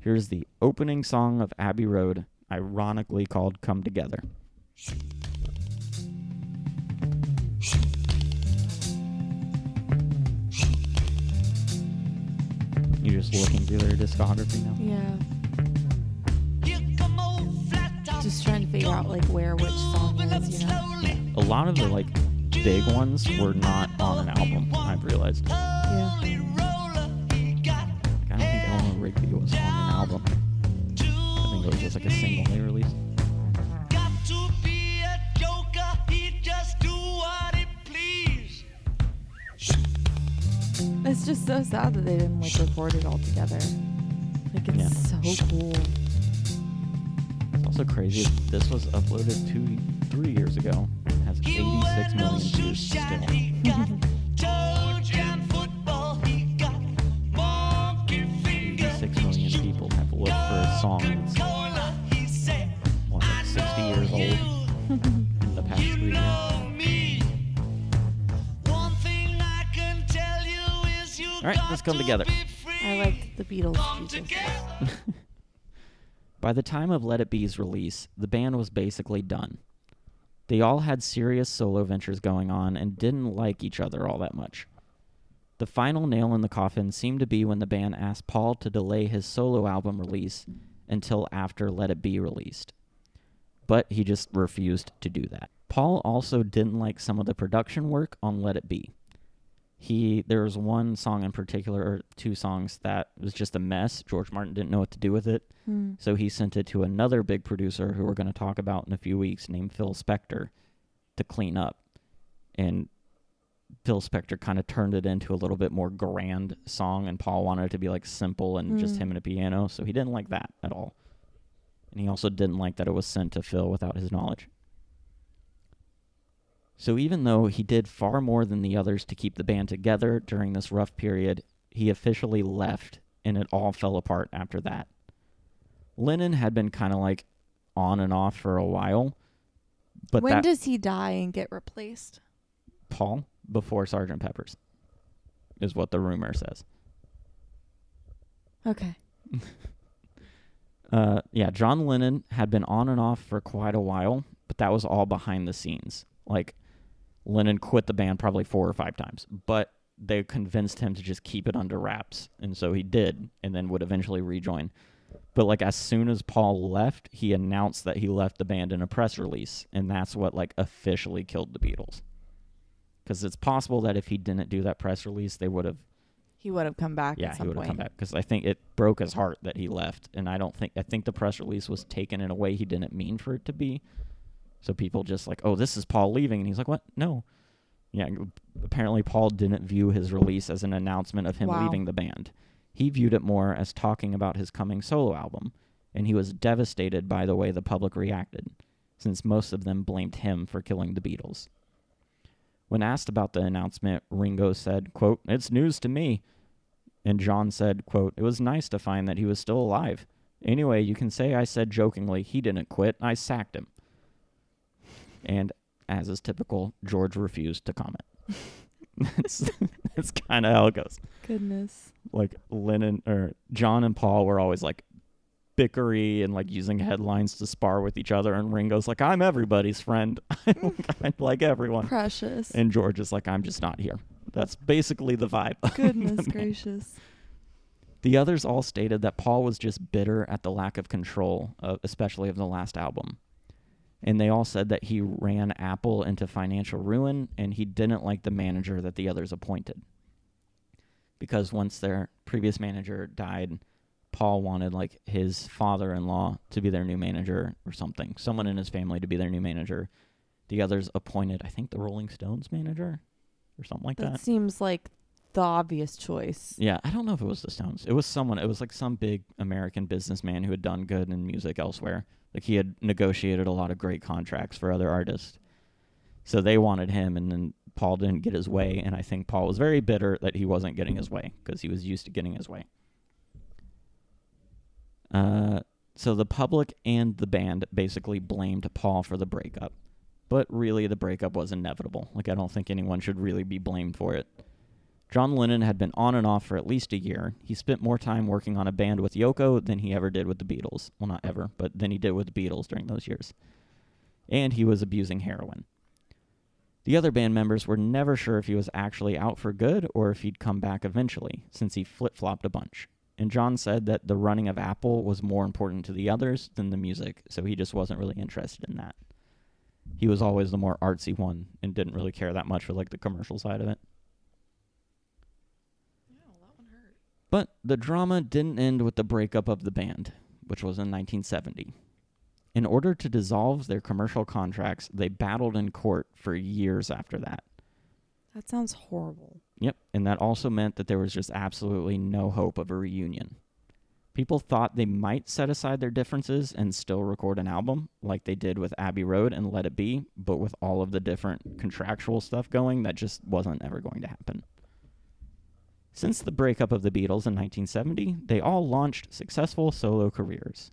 Here's the opening song of Abbey Road, ironically called "Come Together." You're just looking through their discography now. Yeah. Just trying to figure out like where which song is, you know. Yeah, a lot of the like big ones were not on an album. I've realized. Like, Yeah. I don't think Eleanor Rigby was on an album. I think it was just like a single they released. It's just so sad that they didn't like record it all together. Like it's Yeah. so cool. It's also crazy. This was uploaded two, three years ago. It has 86 million views still. 86 million people have looked for a song that's what, like 60 years old in the past three years. All right, let's come together. I liked the Beatles. Jesus. By the time of Let It Be's release, the band was basically done. They all had serious solo ventures going on and didn't like each other all that much. The final nail in the coffin seemed to be when the band asked Paul to delay his solo album release until after Let It Be released. But he just refused to do that. Paul also didn't like some of the production work on Let It Be. He there was one song in particular or two songs that was just a mess. George Martin didn't know what to do with it. Hmm. So he sent it to another big producer who we're going to talk about in a few weeks named Phil Spector to clean up. And Phil Spector kind of turned it into a little bit more grand song and Paul wanted it to be like simple and just Mm. him and a piano, so he didn't like that at all. And he also didn't like that it was sent to Phil without his knowledge. So even though he did far more than the others to keep the band together during this rough period, he officially left and it all fell apart after that. Lennon had been kind of like on and off for a while, but when that does he die and get replaced? Paul before Sergeant Pepper's is what the rumor says. Okay. Uh, yeah, John Lennon had been on and off for quite a while, but that was all behind the scenes. Like Lennon quit the band probably four or five times, but they convinced him to just keep it under wraps, and so he did, and then would eventually rejoin. But like as soon as Paul left, he announced that he left the band in a press release, and that's what like officially killed the Beatles. Because it's possible that if he didn't do that press release, they would have He would have come back yeah, at he would have come back because I think it broke his heart that he left, and I don't think I think the press release was taken in a way he didn't mean for it to be. So people just like, oh, this is Paul leaving, and he's like, what? No. Yeah, apparently Paul didn't view his release as an announcement of him Wow. leaving the band. He viewed it more as talking about his coming solo album, and he was devastated by the way the public reacted, since most of them blamed him for killing the Beatles. When asked about the announcement, Ringo said, quote, It's news to me. And John said, quote, It was nice to find that he was still alive. Anyway, you can say I said jokingly he didn't quit, I sacked him. And as is typical, George refused to comment. that's that's kind of how it goes. Goodness. Like Lennon or John and Paul were always like bickery and like using headlines to spar with each other, and Ringo's like, "I'm everybody's friend. I like everyone." Precious. And George is like, I'm just not here. That's basically the vibe. of the Goodness gracious. The others all stated that Paul was just bitter at the lack of control, uh, especially of the last album. And they all said that he ran Apple into financial ruin and he didn't like the manager that the others appointed. Because once their previous manager died, Paul wanted like his father-in-law to be their new manager or something, someone in his family to be their new manager. The others appointed, I think, the Rolling Stones manager or something like That that. seems like the obvious choice. Yeah, I don't know if it was the Stones. It was someone. It was like some big American businessman who had done good in music elsewhere. Like he had negotiated a lot of great contracts for other artists. So they wanted him, and then Paul didn't get his way. And I think Paul was very bitter that he wasn't getting his way because he was used to getting his way. Uh, so the public and the band basically blamed Paul for the breakup. But really, the breakup was inevitable. Like, I don't think anyone should really be blamed for it. John Lennon had been on and off for at least a year. He spent more time working on a band with Yoko than he ever did with the Beatles. Well, not ever, but than he did with the Beatles during those years. And he was abusing heroin. The other band members were never sure if he was actually out for good or if he'd come back eventually, since he flip flopped a bunch. And John said that the running of Apple was more important to the others than the music, so he just wasn't really interested in that. He was always the more artsy one and didn't really care that much for like the commercial side of it. But the drama didn't end with the breakup of the band, which was in 1970. In order to dissolve their commercial contracts, they battled in court for years after that. That sounds horrible. Yep, and that also meant that there was just absolutely no hope of a reunion. People thought they might set aside their differences and still record an album, like they did with Abbey Road and Let It Be, but with all of the different contractual stuff going, that just wasn't ever going to happen. Since the breakup of the Beatles in 1970, they all launched successful solo careers.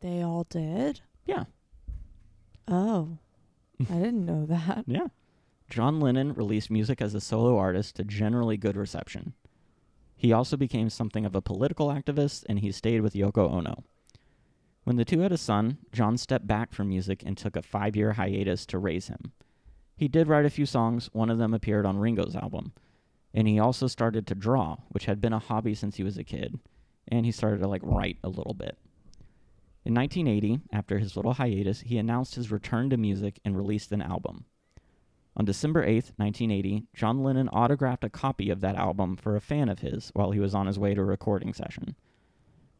They all did? Yeah, Oh. I didn't know that. yeah. John Lennon released music as a solo artist to generally good reception. He also became something of a political activist and he stayed with Yoko Ono. When the two had a son, John stepped back from music and took a five year hiatus to raise him. He did write a few songs, one of them appeared on Ringo's album. And he also started to draw, which had been a hobby since he was a kid. And he started to like write a little bit. In 1980, after his little hiatus, he announced his return to music and released an album. On December 8th, 1980, John Lennon autographed a copy of that album for a fan of his while he was on his way to a recording session.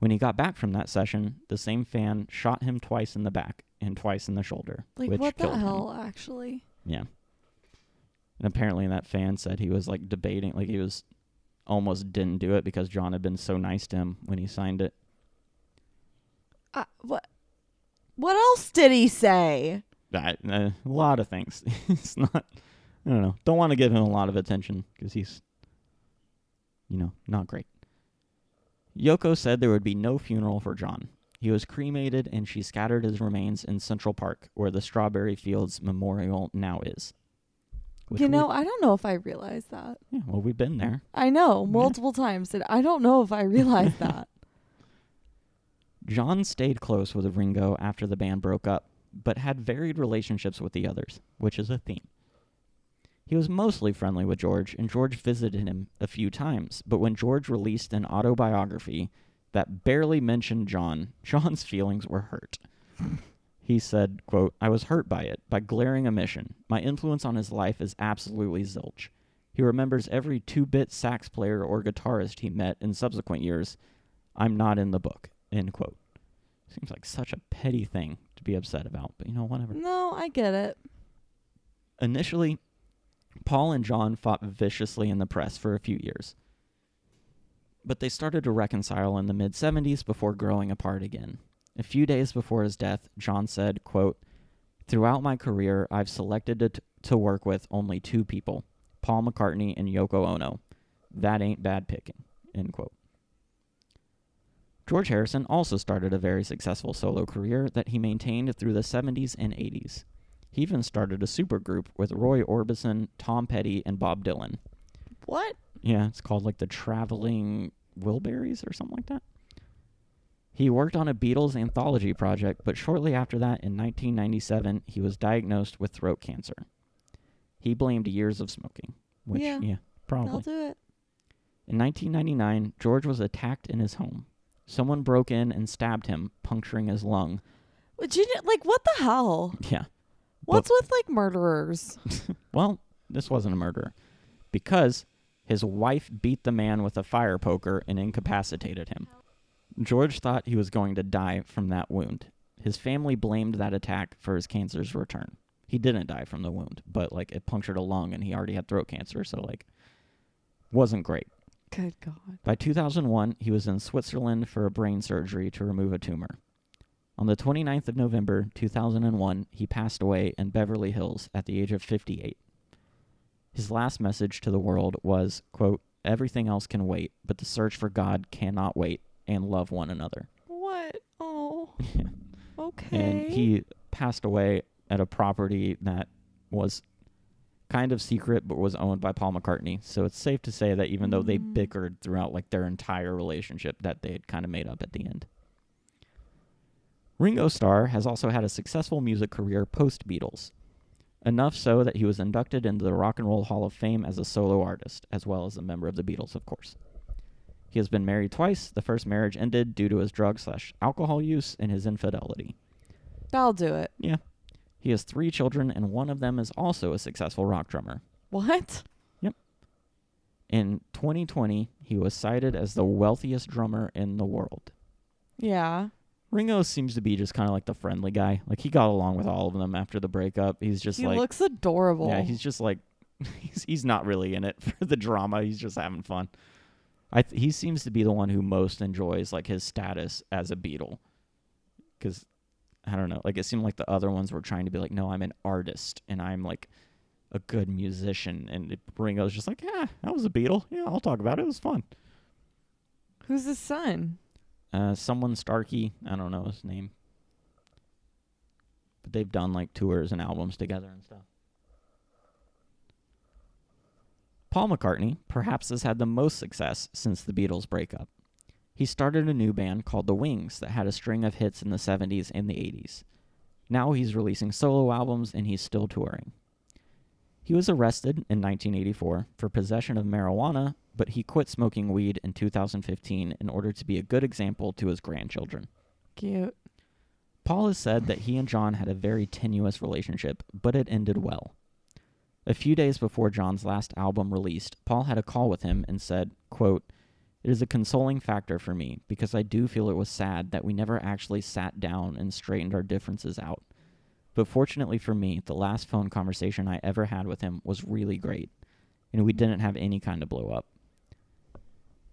When he got back from that session, the same fan shot him twice in the back and twice in the shoulder, Like what the killed him. hell? Actually, Yeah. And apparently that fan said he was like debating, like he was almost didn't do it because John had been so nice to him when he signed it. uh, what? What else did he say? That, uh, a lot of things. it's not, I don't know. Don't want to give him a lot of attention because he's, you know, not great. Yoko said there would be no funeral for John. He was cremated and she scattered his remains in Central Park, where the Strawberry Fields Memorial now is. You we- know, I don't know if I realized that. yeah, well, we've been there. I know Yeah. multiple times, and I don't know if I realized that. John stayed close with Ringo after the band broke up, but had varied relationships with the others, which is a theme. He was mostly friendly with George, and George visited him a few times, but when George released an autobiography that barely mentioned John, John's feelings were hurt. He said, quote, I was hurt by it, by glaring omission. My influence on his life is absolutely zilch. He remembers every two bit sax player or guitarist he met in subsequent years. I'm not in the book. End quote. Seems like such a petty thing to be upset about, but you know, whatever. no, I get it. Initially, Paul and John fought viciously in the press for a few years. But they started to reconcile in the mid 70s before growing apart again. A few days before his death, John said, quote, Throughout my career, I've selected to, to work with only two people, Paul McCartney and Yoko Ono. That ain't bad picking. End quote. George Harrison also started a very successful solo career that he maintained through the 70s and 80s. He even started a supergroup with Roy Orbison, Tom Petty, and Bob Dylan. What? Yeah, it's called like the Traveling Wilburys or something like that. He worked on a Beatles anthology project, but shortly after that, in 1997, he was diagnosed with throat cancer. He blamed years of smoking, which, Yeah. yeah, probably. I'll do it. In 1999, George was attacked in his home. Someone broke in and stabbed him, puncturing his lung. Would you like what the hell? Yeah. What's with like murderers? Well, this wasn't a murder because his wife beat the man with a fire poker and incapacitated him. George thought he was going to die from that wound. His family blamed that attack for his cancer's return. He didn't die from the wound, but like it punctured a lung and he already had throat cancer, so like wasn't great. Good God. By 2001, he was in Switzerland for a brain surgery to remove a tumor. On the 29th of November 2001, he passed away in Beverly Hills at the age of 58. His last message to the world was, quote, "Everything else can wait, but the search for God cannot wait, and love one another." What? Oh, okay. and he passed away at a property that was kind of secret but was owned by Paul McCartney. So it's safe to say that even though they Mm. bickered throughout like their entire relationship that they had kind of made up at the end. Ringo Starr has also had a successful music career post Beatles. Enough so that he was inducted into the Rock and Roll Hall of Fame as a solo artist, as well as a member of the Beatles, of course. He has been married twice. The first marriage ended due to his drug slash alcohol use and his infidelity. I'll do it. Yeah. He has three children, and one of them is also a successful rock drummer. What? Yep. In 2020, he was cited as the wealthiest drummer in the world. Yeah. Ringo seems to be just kind of like the friendly guy. Like he got along with all of them after the breakup. He's just he like looks adorable. Yeah, he's just like he's he's not really in it for the drama. He's just having fun. I th- he seems to be the one who most enjoys like his status as a Beatle. Cuz I don't know, like it seemed like the other ones were trying to be like, "No, I'm an artist and I'm like a good musician." And it, Ringo's just like, "Yeah, I was a Beatle. Yeah, I'll talk about it. It was fun." Who's his son? Uh someone Starkey, I don't know his name. But they've done like tours and albums together and stuff. Paul McCartney perhaps has had the most success since the Beatles breakup. He started a new band called The Wings that had a string of hits in the 70s and the 80s. Now he's releasing solo albums and he's still touring. He was arrested in 1984 for possession of marijuana, but he quit smoking weed in 2015 in order to be a good example to his grandchildren. Cute. Paul has said that he and John had a very tenuous relationship, but it ended well. A few days before John's last album released, Paul had a call with him and said, quote, It is a consoling factor for me because I do feel it was sad that we never actually sat down and straightened our differences out. But fortunately for me, the last phone conversation I ever had with him was really great, and we didn't have any kind of blow up.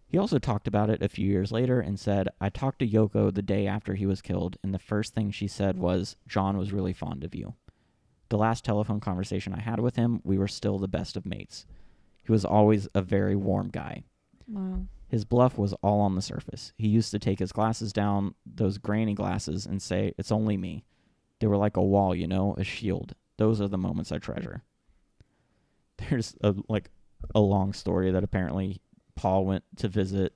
He also talked about it a few years later and said, I talked to Yoko the day after he was killed, and the first thing she said was, John was really fond of you. The last telephone conversation I had with him, we were still the best of mates. He was always a very warm guy. Wow. His bluff was all on the surface. He used to take his glasses down, those grainy glasses, and say, It's only me. They were like a wall, you know, a shield. Those are the moments I treasure. There's a like a long story that apparently Paul went to visit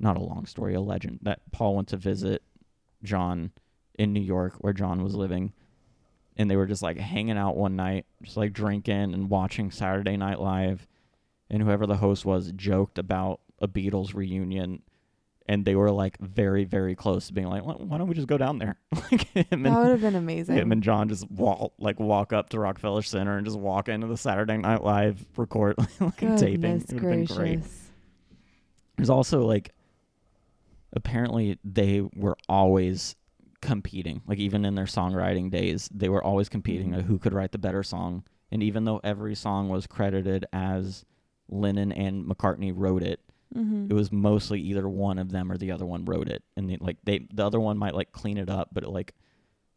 not a long story, a legend that Paul went to visit John in New York where John was living and they were just like hanging out one night, just like drinking and watching Saturday Night Live and whoever the host was joked about a Beatles reunion and they were like very very close to being like why don't we just go down there? Like That would have been amazing. him and John just walk like walk up to Rockefeller Center and just walk into the Saturday Night Live record like taping. Goodness it would have been great. there's also like apparently they were always competing. Like even in their songwriting days they were always competing Mhm. who could write the better song. And even though every song was credited as Lennon and McCartney wrote it Mm-hmm. it was mostly either one of them or the other one wrote it. And they, like they the other one might like clean it up but it, like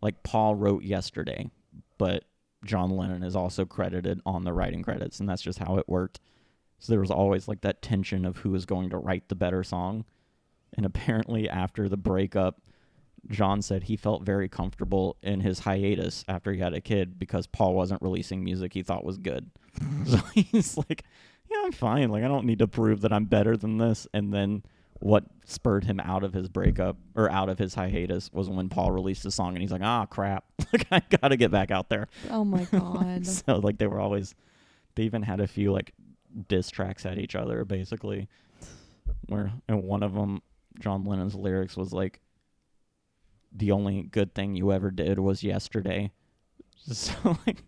like paul wrote yesterday but john lennon is also credited on the writing credits and that's just how it worked. So there was always like that tension of who was going to write the better song. And apparently after the breakup john said he felt very comfortable in his hiatus after he had a kid because paul wasn't releasing music he thought was good so he's like yeah, I'm fine. Like I don't need to prove that I'm better than this. And then what spurred him out of his breakup or out of his hiatus was when Paul released a song and he's like, ah, crap. like I gotta get back out there. Oh my god. so like they were always, they even had a few like diss tracks at each other basically, where and one of them, John Lennon's lyrics was like, the only good thing you ever did was yesterday. So like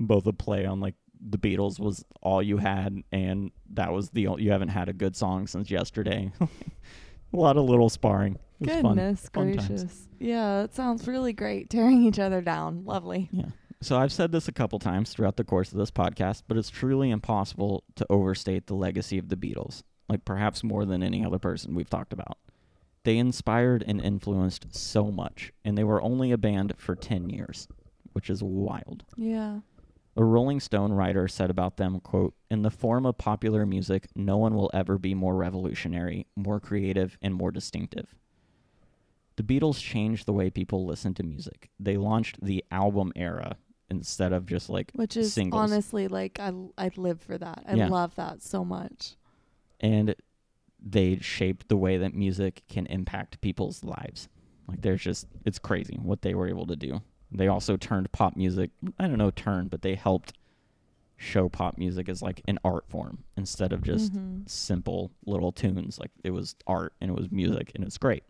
both a play on like the Beatles was all you had, and that was the you haven't had a good song since yesterday. a lot of little sparring. Fun. Goodness Fun gracious. Yeah, that sounds really great. Tearing each other down. Lovely. Yeah. So I've said this a couple times throughout the course of this podcast, but it's truly impossible to overstate the legacy of the Beatles, like perhaps more than any other person we've talked about. They inspired and influenced so much, and they were only a band for 10 years, which is wild. Yeah. A Rolling Stone writer said about them, quote, "In the form of popular music, no one will ever be more revolutionary, more creative, and more distinctive." The Beatles changed the way people listen to music. They launched the album era instead of just like Which is singles. honestly like I I live for that. I Yeah. love that so much. and they shaped the way that music can impact people's lives. Like there's just it's crazy what they were able to do. They also turned pop music, I don't know turn, but they helped show pop music as like an art form instead of just Mhm. simple little tunes. Like it was art and it was music and it's great.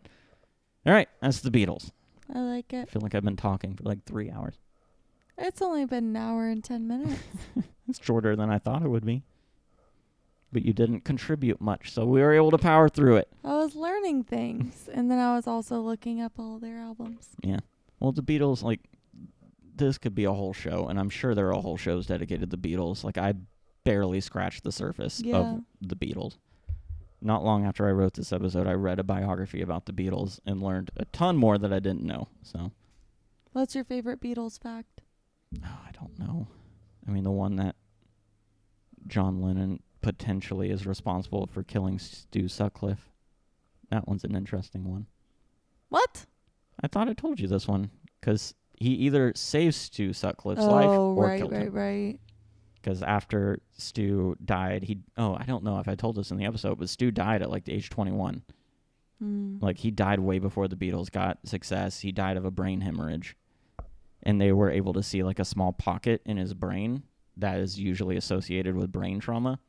All right, that's the Beatles. I like it. I feel like I've been talking for like 3 hours. It's only been an hour and 10 minutes. It's shorter than I thought it would be. But you didn't contribute much, so we were able to power through it. I was learning things and then I was also looking up all their albums. Yeah. Well, the Beatles, like, this could be a whole show, and I'm sure there are whole shows dedicated to the Beatles. Like, I barely scratched the surface Yeah. of the Beatles. Not long after I wrote this episode, I read a biography about the Beatles and learned a ton more that I didn't know. So, What's your favorite Beatles fact? oh, I don't know. I mean, the one that John Lennon potentially is responsible for killing Stu Sutcliffe. That one's an interesting one. What? I thought I told you this one because he either saves Stu Sutcliffe's life oh, or right, killed right, him. right. Because after Stu died, he oh I don't know if I told this in the episode, but Stu died at like the age twenty one. Mm. Like he died way before the Beatles got success. He died of a brain hemorrhage, and they were able to see like a small pocket in his brain that is usually associated with brain trauma.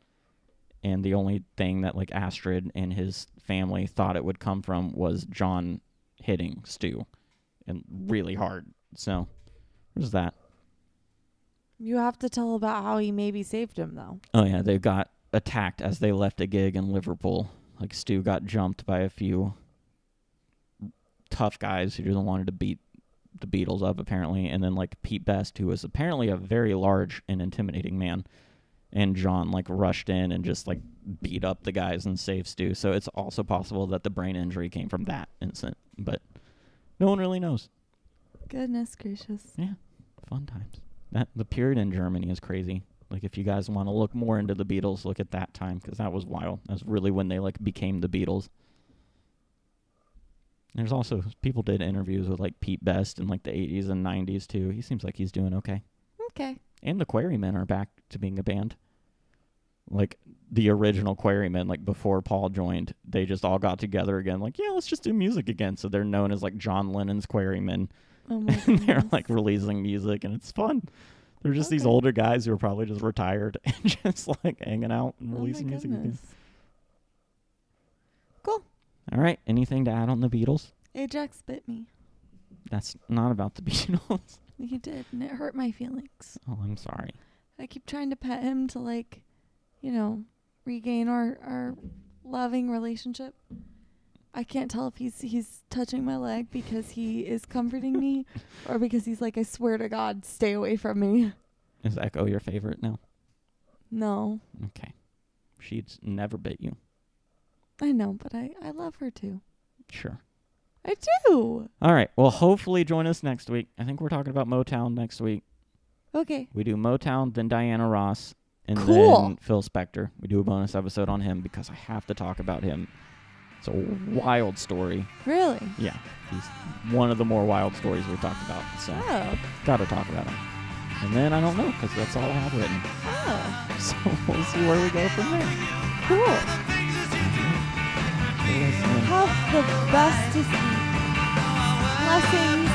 And the only thing that like Astrid and his family thought it would come from was John hitting Stu, and really hard. So there's that. You have to tell about how he maybe saved him though. Oh yeah, they got attacked as they left a gig in Liverpool. Like Stu got jumped by a few tough guys who just wanted to beat the Beatles up apparently, and then like Pete Best, who was apparently a very large and intimidating man, and John like rushed in and just like beat up the guys and saved Stu. So it's also possible that the brain injury came from that incident, but no one really knows. Goodness gracious. Yeah, fun times. That the period in Germany is crazy. Like if you guys want to look more into the Beatles, look at that time because that was wild. That's really when they like became the Beatles. There's also people did interviews with like Pete Best in like the 80s and 90s too. He seems like he's doing okay. Okay. And the Quarrymen are back to being a band. Like the original Quarrymen, like before Paul joined, they just all got together again. Like, yeah, let's just do music again. So they're known as like John Lennon's Quarrymen Oh my and they're like releasing music and it's fun. They're just these older guys who are probably just retired and just like hanging out and Oh releasing music again. Cool. All right, anything to add on the Beatles? Ajax bit me. That's not about the Beatles. He did, and it hurt my feelings. oh, I'm sorry. I keep trying to pet him to like, you know, regain our our loving relationship. I can't tell if he's he's touching my leg because he is comforting me or because he's like, I swear to God, stay away from me. Is Echo your favorite now? No. Okay. She's never bit you. I know, but I, I love her too. Sure. I do. All right. Well, hopefully join us next week. I think we're talking about Motown next week. Okay. We do Motown, then Diana Ross, and Cool. then Phil Spector. We do a bonus episode on him because I have to talk about him. It's a wild story. Really? Yeah, he's one of the more wild stories we've talked about. So, Oh. got to talk about him. And then I don't know because that's all I have written. Oh. So we'll see where we go from there. Cool. Have the best week. Blessings.